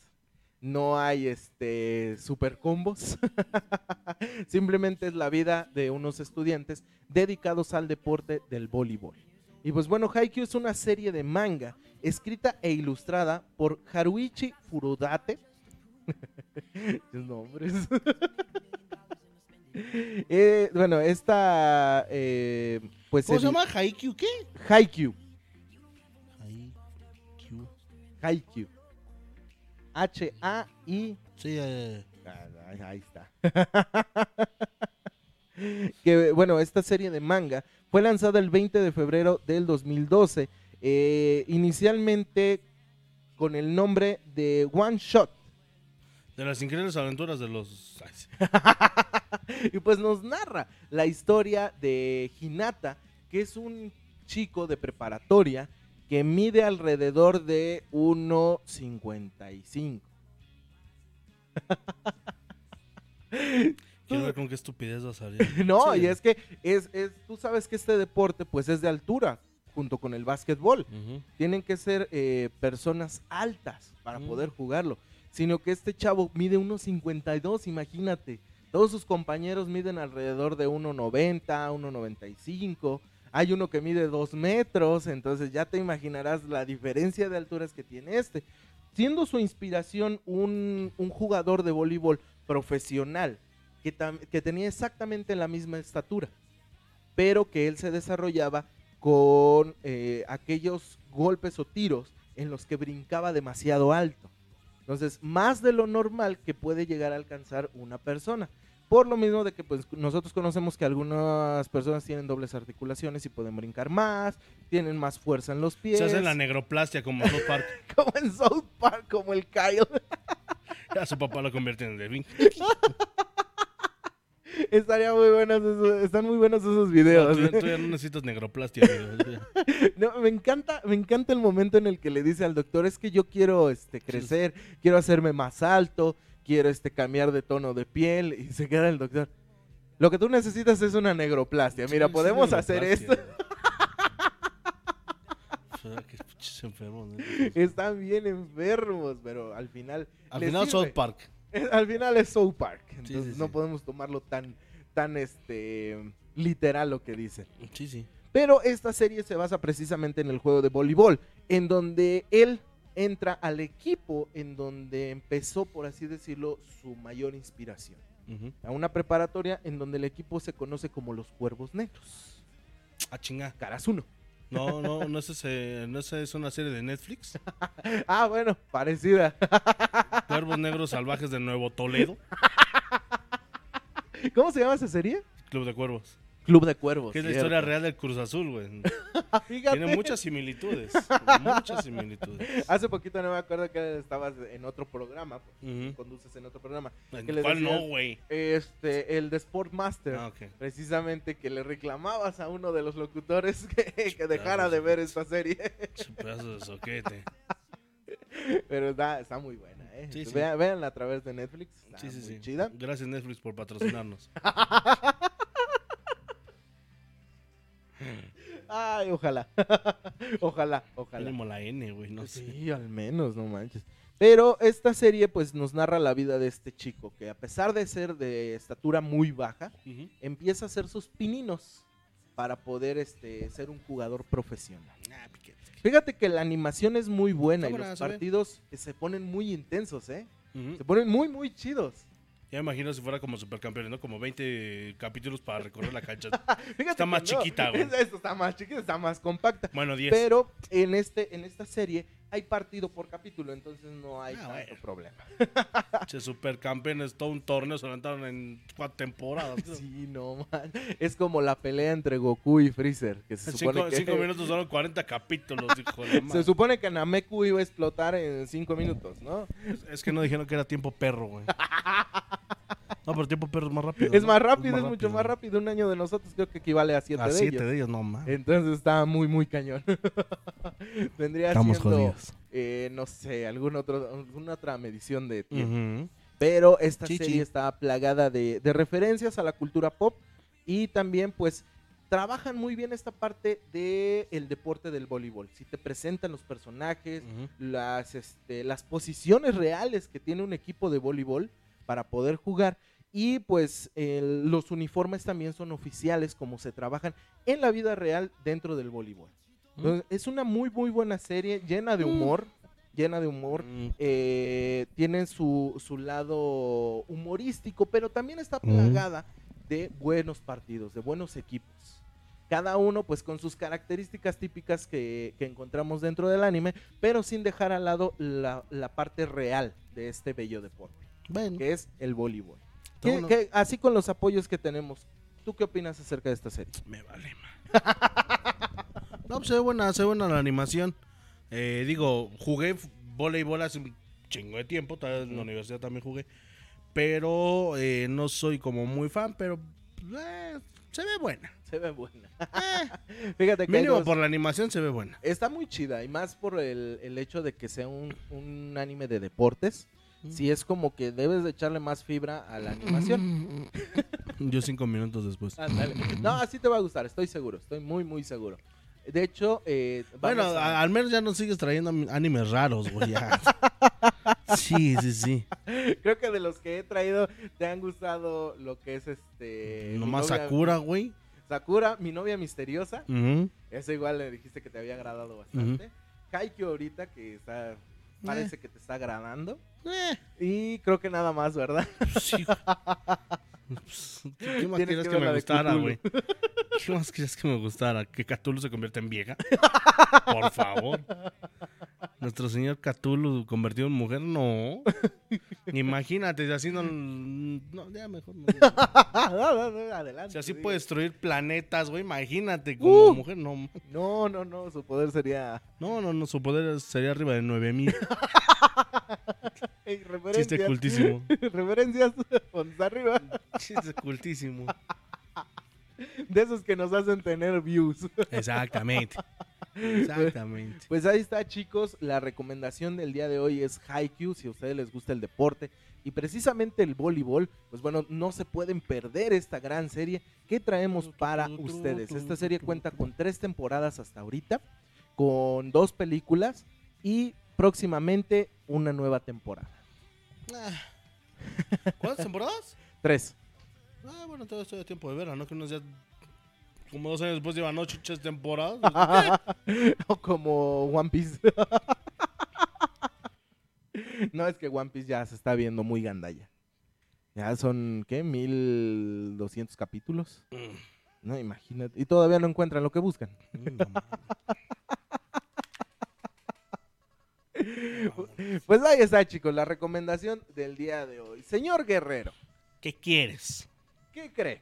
no hay este super combos. Simplemente es la vida de unos estudiantes dedicados al deporte del voleibol. Y pues bueno, Haikyuu es una serie de manga escrita e ilustrada por Haruichi Furudate. Nombres. Eh, bueno, esta eh, pues ¿Cómo se llama? ¿Haikyuu qué? Haikyuu. Haikyuu. Haikyuu. H-A-I. Sí, eh, Ah, Ahí está. que bueno, esta serie de manga fue lanzada el 20 de febrero del 2012. eh, inicialmente con el nombre de One Shot. de las increíbles aventuras de los... Y pues nos narra la historia de Hinata, que es un chico de preparatoria que mide alrededor de 1.55. Quiero ver con qué estupidez va a salir. No, Sí. y es que es, es- tú sabes que este deporte pues es de altura, junto con el básquetbol. Tienen que ser eh, personas altas para poder jugarlo. Sino que este chavo mide 1.52, imagínate. Todos sus compañeros miden alrededor de 1.90, 1.95. Hay uno que mide 2 metros, entonces ya te imaginarás la diferencia de alturas que tiene este. Siendo su inspiración un, jugador de voleibol profesional que tenía exactamente la misma estatura, pero que él se desarrollaba con eh, aquellos golpes o tiros en los que brincaba demasiado alto. Entonces, más de lo normal que puede llegar a alcanzar una persona. Por lo mismo de que pues, nosotros conocemos que algunas personas tienen dobles articulaciones y pueden brincar más, tienen más fuerza en los pies. Se hace la negroplastia como South Park. como en South Park, como el Kyle. A su papá lo convierte en Devin. Estaría muy buenos esos, están muy buenos esos videos. tú, tú ya no necesitas negroplastia. No, me encanta, me encanta el momento en el que le dice al doctor, es que yo quiero este crecer, quiero hacerme más alto, quiero este cambiar de tono de piel y se queda el doctor. Lo que tú necesitas es una negroplastia. Mira, podemos hacer esto. enfermos, ¿no? Están bien enfermos, pero al final Al final sirve. South Park. Al final es South Park. Entonces sí, no sí. podemos tomarlo tan tan este literal lo que dice. Sí, sí. Pero esta serie se basa precisamente en el juego de voleibol, en donde él entra al equipo en donde empezó, por así decirlo, su mayor inspiración. A una preparatoria en donde el equipo se conoce como los Cuervos Negros. Ah, chinga. Karasuno. No, no, no es, ese- no es una serie de Netflix. Ah, bueno, parecida. Cuervos Negros Salvajes de Nuevo Toledo. ¿Cómo se llama esa serie? Club de Cuervos. Club de Cuervos. Que es la cierto. historia real del Cruz Azul, güey. Tiene muchas similitudes. Muchas similitudes. Hace poquito no me acuerdo que estabas en otro programa, Ujú. conduces en otro programa. ¿En que ¿Cuál decías, no, güey? Este, el de Sportmaster. Ah. Precisamente que le reclamabas a uno de los locutores que, que dejara de ver esta serie. Ch- Pedazo de soquete. Pero está, está muy buena, ¿eh? Sí, sí. Vean- Véanla a través de Netflix. Está Sí, sí, muy sí. chida. Gracias Netflix por patrocinarnos. Ay, ojalá. ojalá, ojalá. La N, güey, no sé. Sí, al menos, no manches. Pero esta serie pues nos narra la vida de este chico que a pesar de ser de estatura muy baja, empieza a hacer sus pininos para poder este, ser un jugador profesional. Ah. Fíjate que la animación es muy buena y los partidos se ponen muy intensos, ¿eh? Se ponen muy, muy chidos. Ya me imagino si fuera como supercampeones, ¿no? Como 20 capítulos para recorrer la cancha. Está más chiquita, güey. Está más chiquita, está más compacta. Bueno, 10. Pero en, este, en esta serie hay partido por capítulo, entonces no hay Ah, tanto bueno. problema. Che, supercampeones, todo un torneo se levantaron en cuatro temporadas. Sí, no, man. Es como la pelea entre Goku y Freezer, que se supone cinco, que... cinco minutos son 40 capítulos, hijo de Se supone que Nameku iba a explotar en cinco minutos, ¿no? Es que no dijeron que era tiempo perro, güey. No, pero tiempo perro es más rápido. Es ¿no? más rápido, es, mucho más rápido. Un año de nosotros creo que equivale a siete A de siete ellos. de ellos, no mames. Entonces está muy, muy cañón. Vendría Estamos siendo, jodidos. eh, no sé, algún otro, alguna otra medición de tiempo. Pero esta serie está plagada de, de referencias a la cultura pop y también pues trabajan muy bien esta parte del el deporte del voleibol. Si te presentan los personajes, las, este, las posiciones reales que tiene un equipo de voleibol para poder jugar. Y pues el- los uniformes también son oficiales como se trabajan en la vida real dentro del voleibol. Entonces, Es una muy muy buena serie, llena de humor, llena de humor. Mm. eh, tiene su, su lado humorístico, pero también está Ujú. plagada de buenos partidos, de buenos equipos. Cada uno pues con sus características típicas que, que encontramos dentro del anime, pero sin dejar al lado la, la parte real de este bello deporte, Bueno, que es el voleibol. Así con los apoyos que tenemos, ¿tú qué opinas acerca de esta serie? me vale, man. No, pues se ve buena, se ve buena la animación. Eh, digo, jugué voleibol hace un chingo de tiempo, tal vez en la universidad también jugué. Pero eh, no soy como muy fan, pero eh, se ve buena. Se ve buena. Fíjate que Mínimo dos- por la animación se ve buena. Está muy chida y más por el, el hecho de que sea un, un anime de deportes. Sí es como que debes de echarle más fibra a la animación. Yo cinco minutos después. No, así te va a gustar, estoy seguro, estoy muy, muy seguro. De hecho, eh, Bueno, a- al menos ya no sigues trayendo animes raros, güey. Sí, sí, sí. creo que de los que he traído te han gustado lo que es este... Nomás novia- Sakura, güey. Sakura, mi novia misteriosa. Ujú. Eso igual le dijiste que te había agradado bastante. Haikyuu ahorita que está... Parece que te está agradando. Eh, Y creo que nada más, ¿verdad? sí. Pues, ¿Qué más querías que me gustara, güey? ¿Qué más querías que me gustara? ¿Que Cthulhu se convierta en vieja? Por favor. Nuestro señor Cthulhu convertido en mujer, no. Imagínate, así no. No, ya mejor no. Adelante. Si así puede destruir planetas, güey, imagínate como Uh. mujer, no. No, no, no, su poder sería... No, no, no, su poder sería arriba de 9000. Ey, Chiste cultísimo. referencias arriba. Chiste cultísimo. De esos que nos hacen tener views. Exactamente. Exactamente. Pues ahí está, chicos. La recomendación del día de hoy es Haikyuu, si a ustedes les gusta el deporte. Y precisamente el voleibol, pues bueno, no se pueden perder esta gran serie que traemos para ustedes. Esta serie cuenta con tres temporadas hasta ahorita, con dos películas y próximamente una nueva temporada. ¿Cuántas temporadas? Tres. Ah, bueno, todavía estoy a tiempo de verla, ¿no? Que unos ya. Como dos años después llevan ocho tres temporadas. o como One Piece. No, es que One Piece ya se está viendo muy gandalla. Ya son, ¿qué? 1200 capítulos. No, imagínate. Y todavía no encuentran lo que buscan. Pues ahí está, chicos, la recomendación del día de hoy. Señor Guerrero, ¿Qué quieres? ¿Qué cree?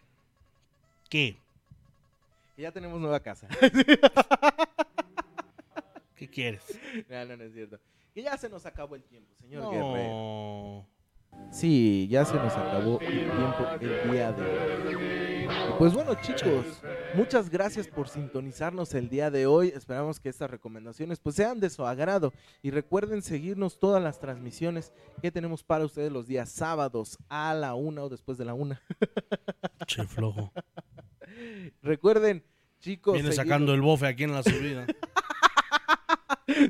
¿Qué? Que ya tenemos nueva casa. ¿Qué quieres? no, no, no es cierto. Que ya se nos acabó el tiempo, señor Guerrero. Sí, ya se nos acabó el tiempo el día de hoy. Y Pues bueno, chicos, muchas gracias por sintonizarnos el día de hoy. Esperamos que estas recomendaciones pues sean de su agrado y recuerden seguirnos todas las transmisiones que tenemos para ustedes los días sábados a la una o después de la una. Che flojo. recuerden, chicos, Viene sacando el bofe aquí en la subida.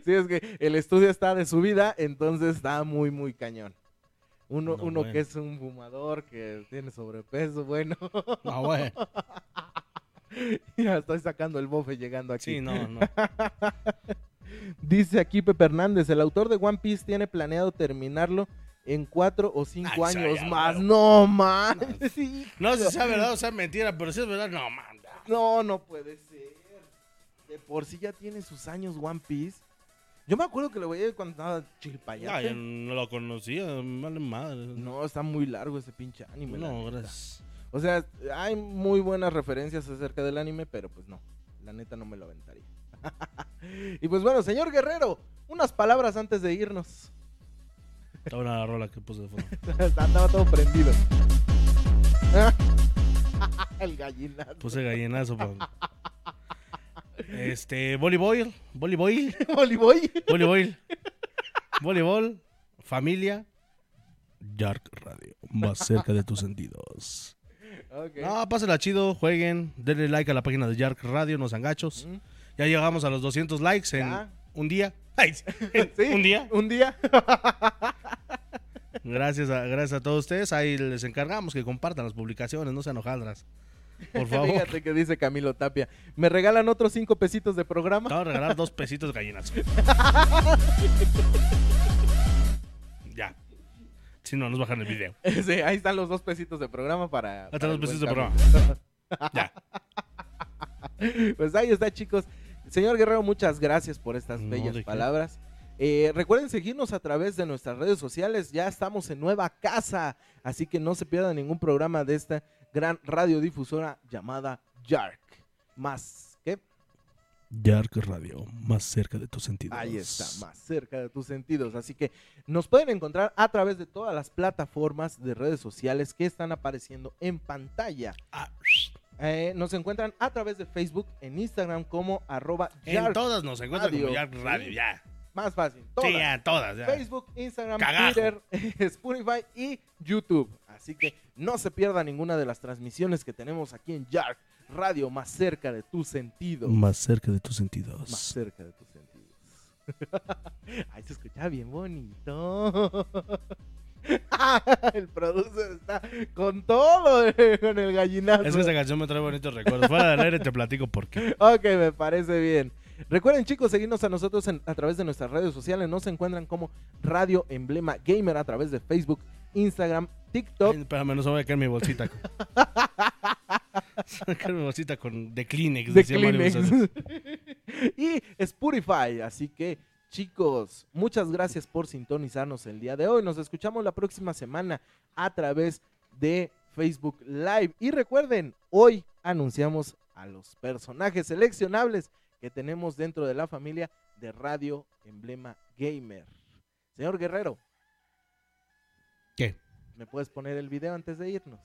Sí, es que el estudio está de subida, entonces está muy, muy cañón. Uno, No, uno bueno. que es un fumador, que tiene sobrepeso, bueno. No, güey. ya estoy sacando el bofe llegando aquí. Sí, no, no. Dice aquí Pepe Hernández, el autor de One Piece tiene planeado terminarlo en cuatro o cinco Ay, años más. No, man. Sí. No sé si sea verdad o sea mentira, pero si es verdad, no, manda. No, no puede ser. De por sí ya tiene sus años One Piece. Yo me acuerdo que lo veía cuando estaba Ya, chilpayate. yo no lo conocía, vale madre. No, está muy largo ese pinche anime. No, gracias. O sea, hay muy buenas referencias acerca del anime, pero pues no. La neta no me lo aventaría. y pues bueno, señor Guerrero, unas palabras antes de irnos. Estaba una rola que puse de fondo. Andaba todo prendido. El gallinazo. Puse gallinazo para. Este, voleibol, voleibol, Olivoy. voleibol, voleibol, familia, Yark Radio, más cerca de tus sentidos. Ok. No, pásenla chido, jueguen, denle like a la página de Yark Radio, no sean gachos. Mm. Ya llegamos a los 200 likes en Ya. un día. Ay, en Sí, un día. Un día. Gracias a, gracias a todos ustedes. Ahí les encargamos que compartan las publicaciones, no sean hojaldras. Por favor. Fíjate que dice Camilo Tapia. ¿Me regalan otros cinco pesitos de programa? Te voy a regalar dos pesitos de gallinazo. ya. Si no, nos bajan el video. Sí, ahí están los dos pesitos de programa para. Ahí están los pesitos de programa. Ya. Pues ahí está, chicos. Señor Guerrero, muchas gracias por estas No, bellas palabras. Eh, recuerden seguirnos a través de nuestras redes sociales. Ya estamos en nueva casa, así que no se pierdan ningún programa de esta gran radiodifusora llamada Yark. Más que Yark Radio, más cerca de tus sentidos. Ahí está, más cerca de tus sentidos. Así que nos pueden encontrar a través de todas las plataformas de redes sociales que están apareciendo en pantalla. Ah, Eh, nos encuentran a través de Facebook, en Instagram como arroba en Yark. todas nos encuentran como Radio. Yark Radio, ya. Más fácil. Todas. Sí, ya, todas. Ya. Facebook, Instagram, Cagajo. Twitter, Spotify y YouTube. Así que no se pierda ninguna de las transmisiones que tenemos aquí en Yark Radio, más cerca de tus sentidos. Más cerca de tus sentidos. Más cerca de tus sentidos. Ay, se escucha bien bonito. el producer está con todo, eh, con el gallinazo. Es que esa canción me trae bonitos recuerdos. Fuera del aire te platico por qué. Ok, me parece bien. Recuerden, chicos, seguirnos a nosotros en- a través de nuestras redes sociales. Nos encuentran como Radio Emblema Gamer a través de Facebook, Instagram, TikTok. Ay, espérame, no se vaya a caer mi bolsita. con- Se va a caer mi bolsita con de Kleenex. de Kleenex. Y Spotify. Así que, chicos, muchas gracias por sintonizarnos el día de hoy. Nos escuchamos la próxima semana a través de Facebook Live. Y recuerden, hoy anunciamos a los personajes seleccionables que tenemos dentro de la familia de Radio Emblema Gamer. Señor Guerrero. ¿Me puedes poner el video antes de irnos?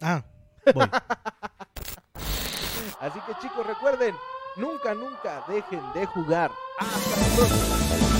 Ah, voy. Así que chicos, recuerden, nunca, nunca dejen de jugar. Hasta la próxima.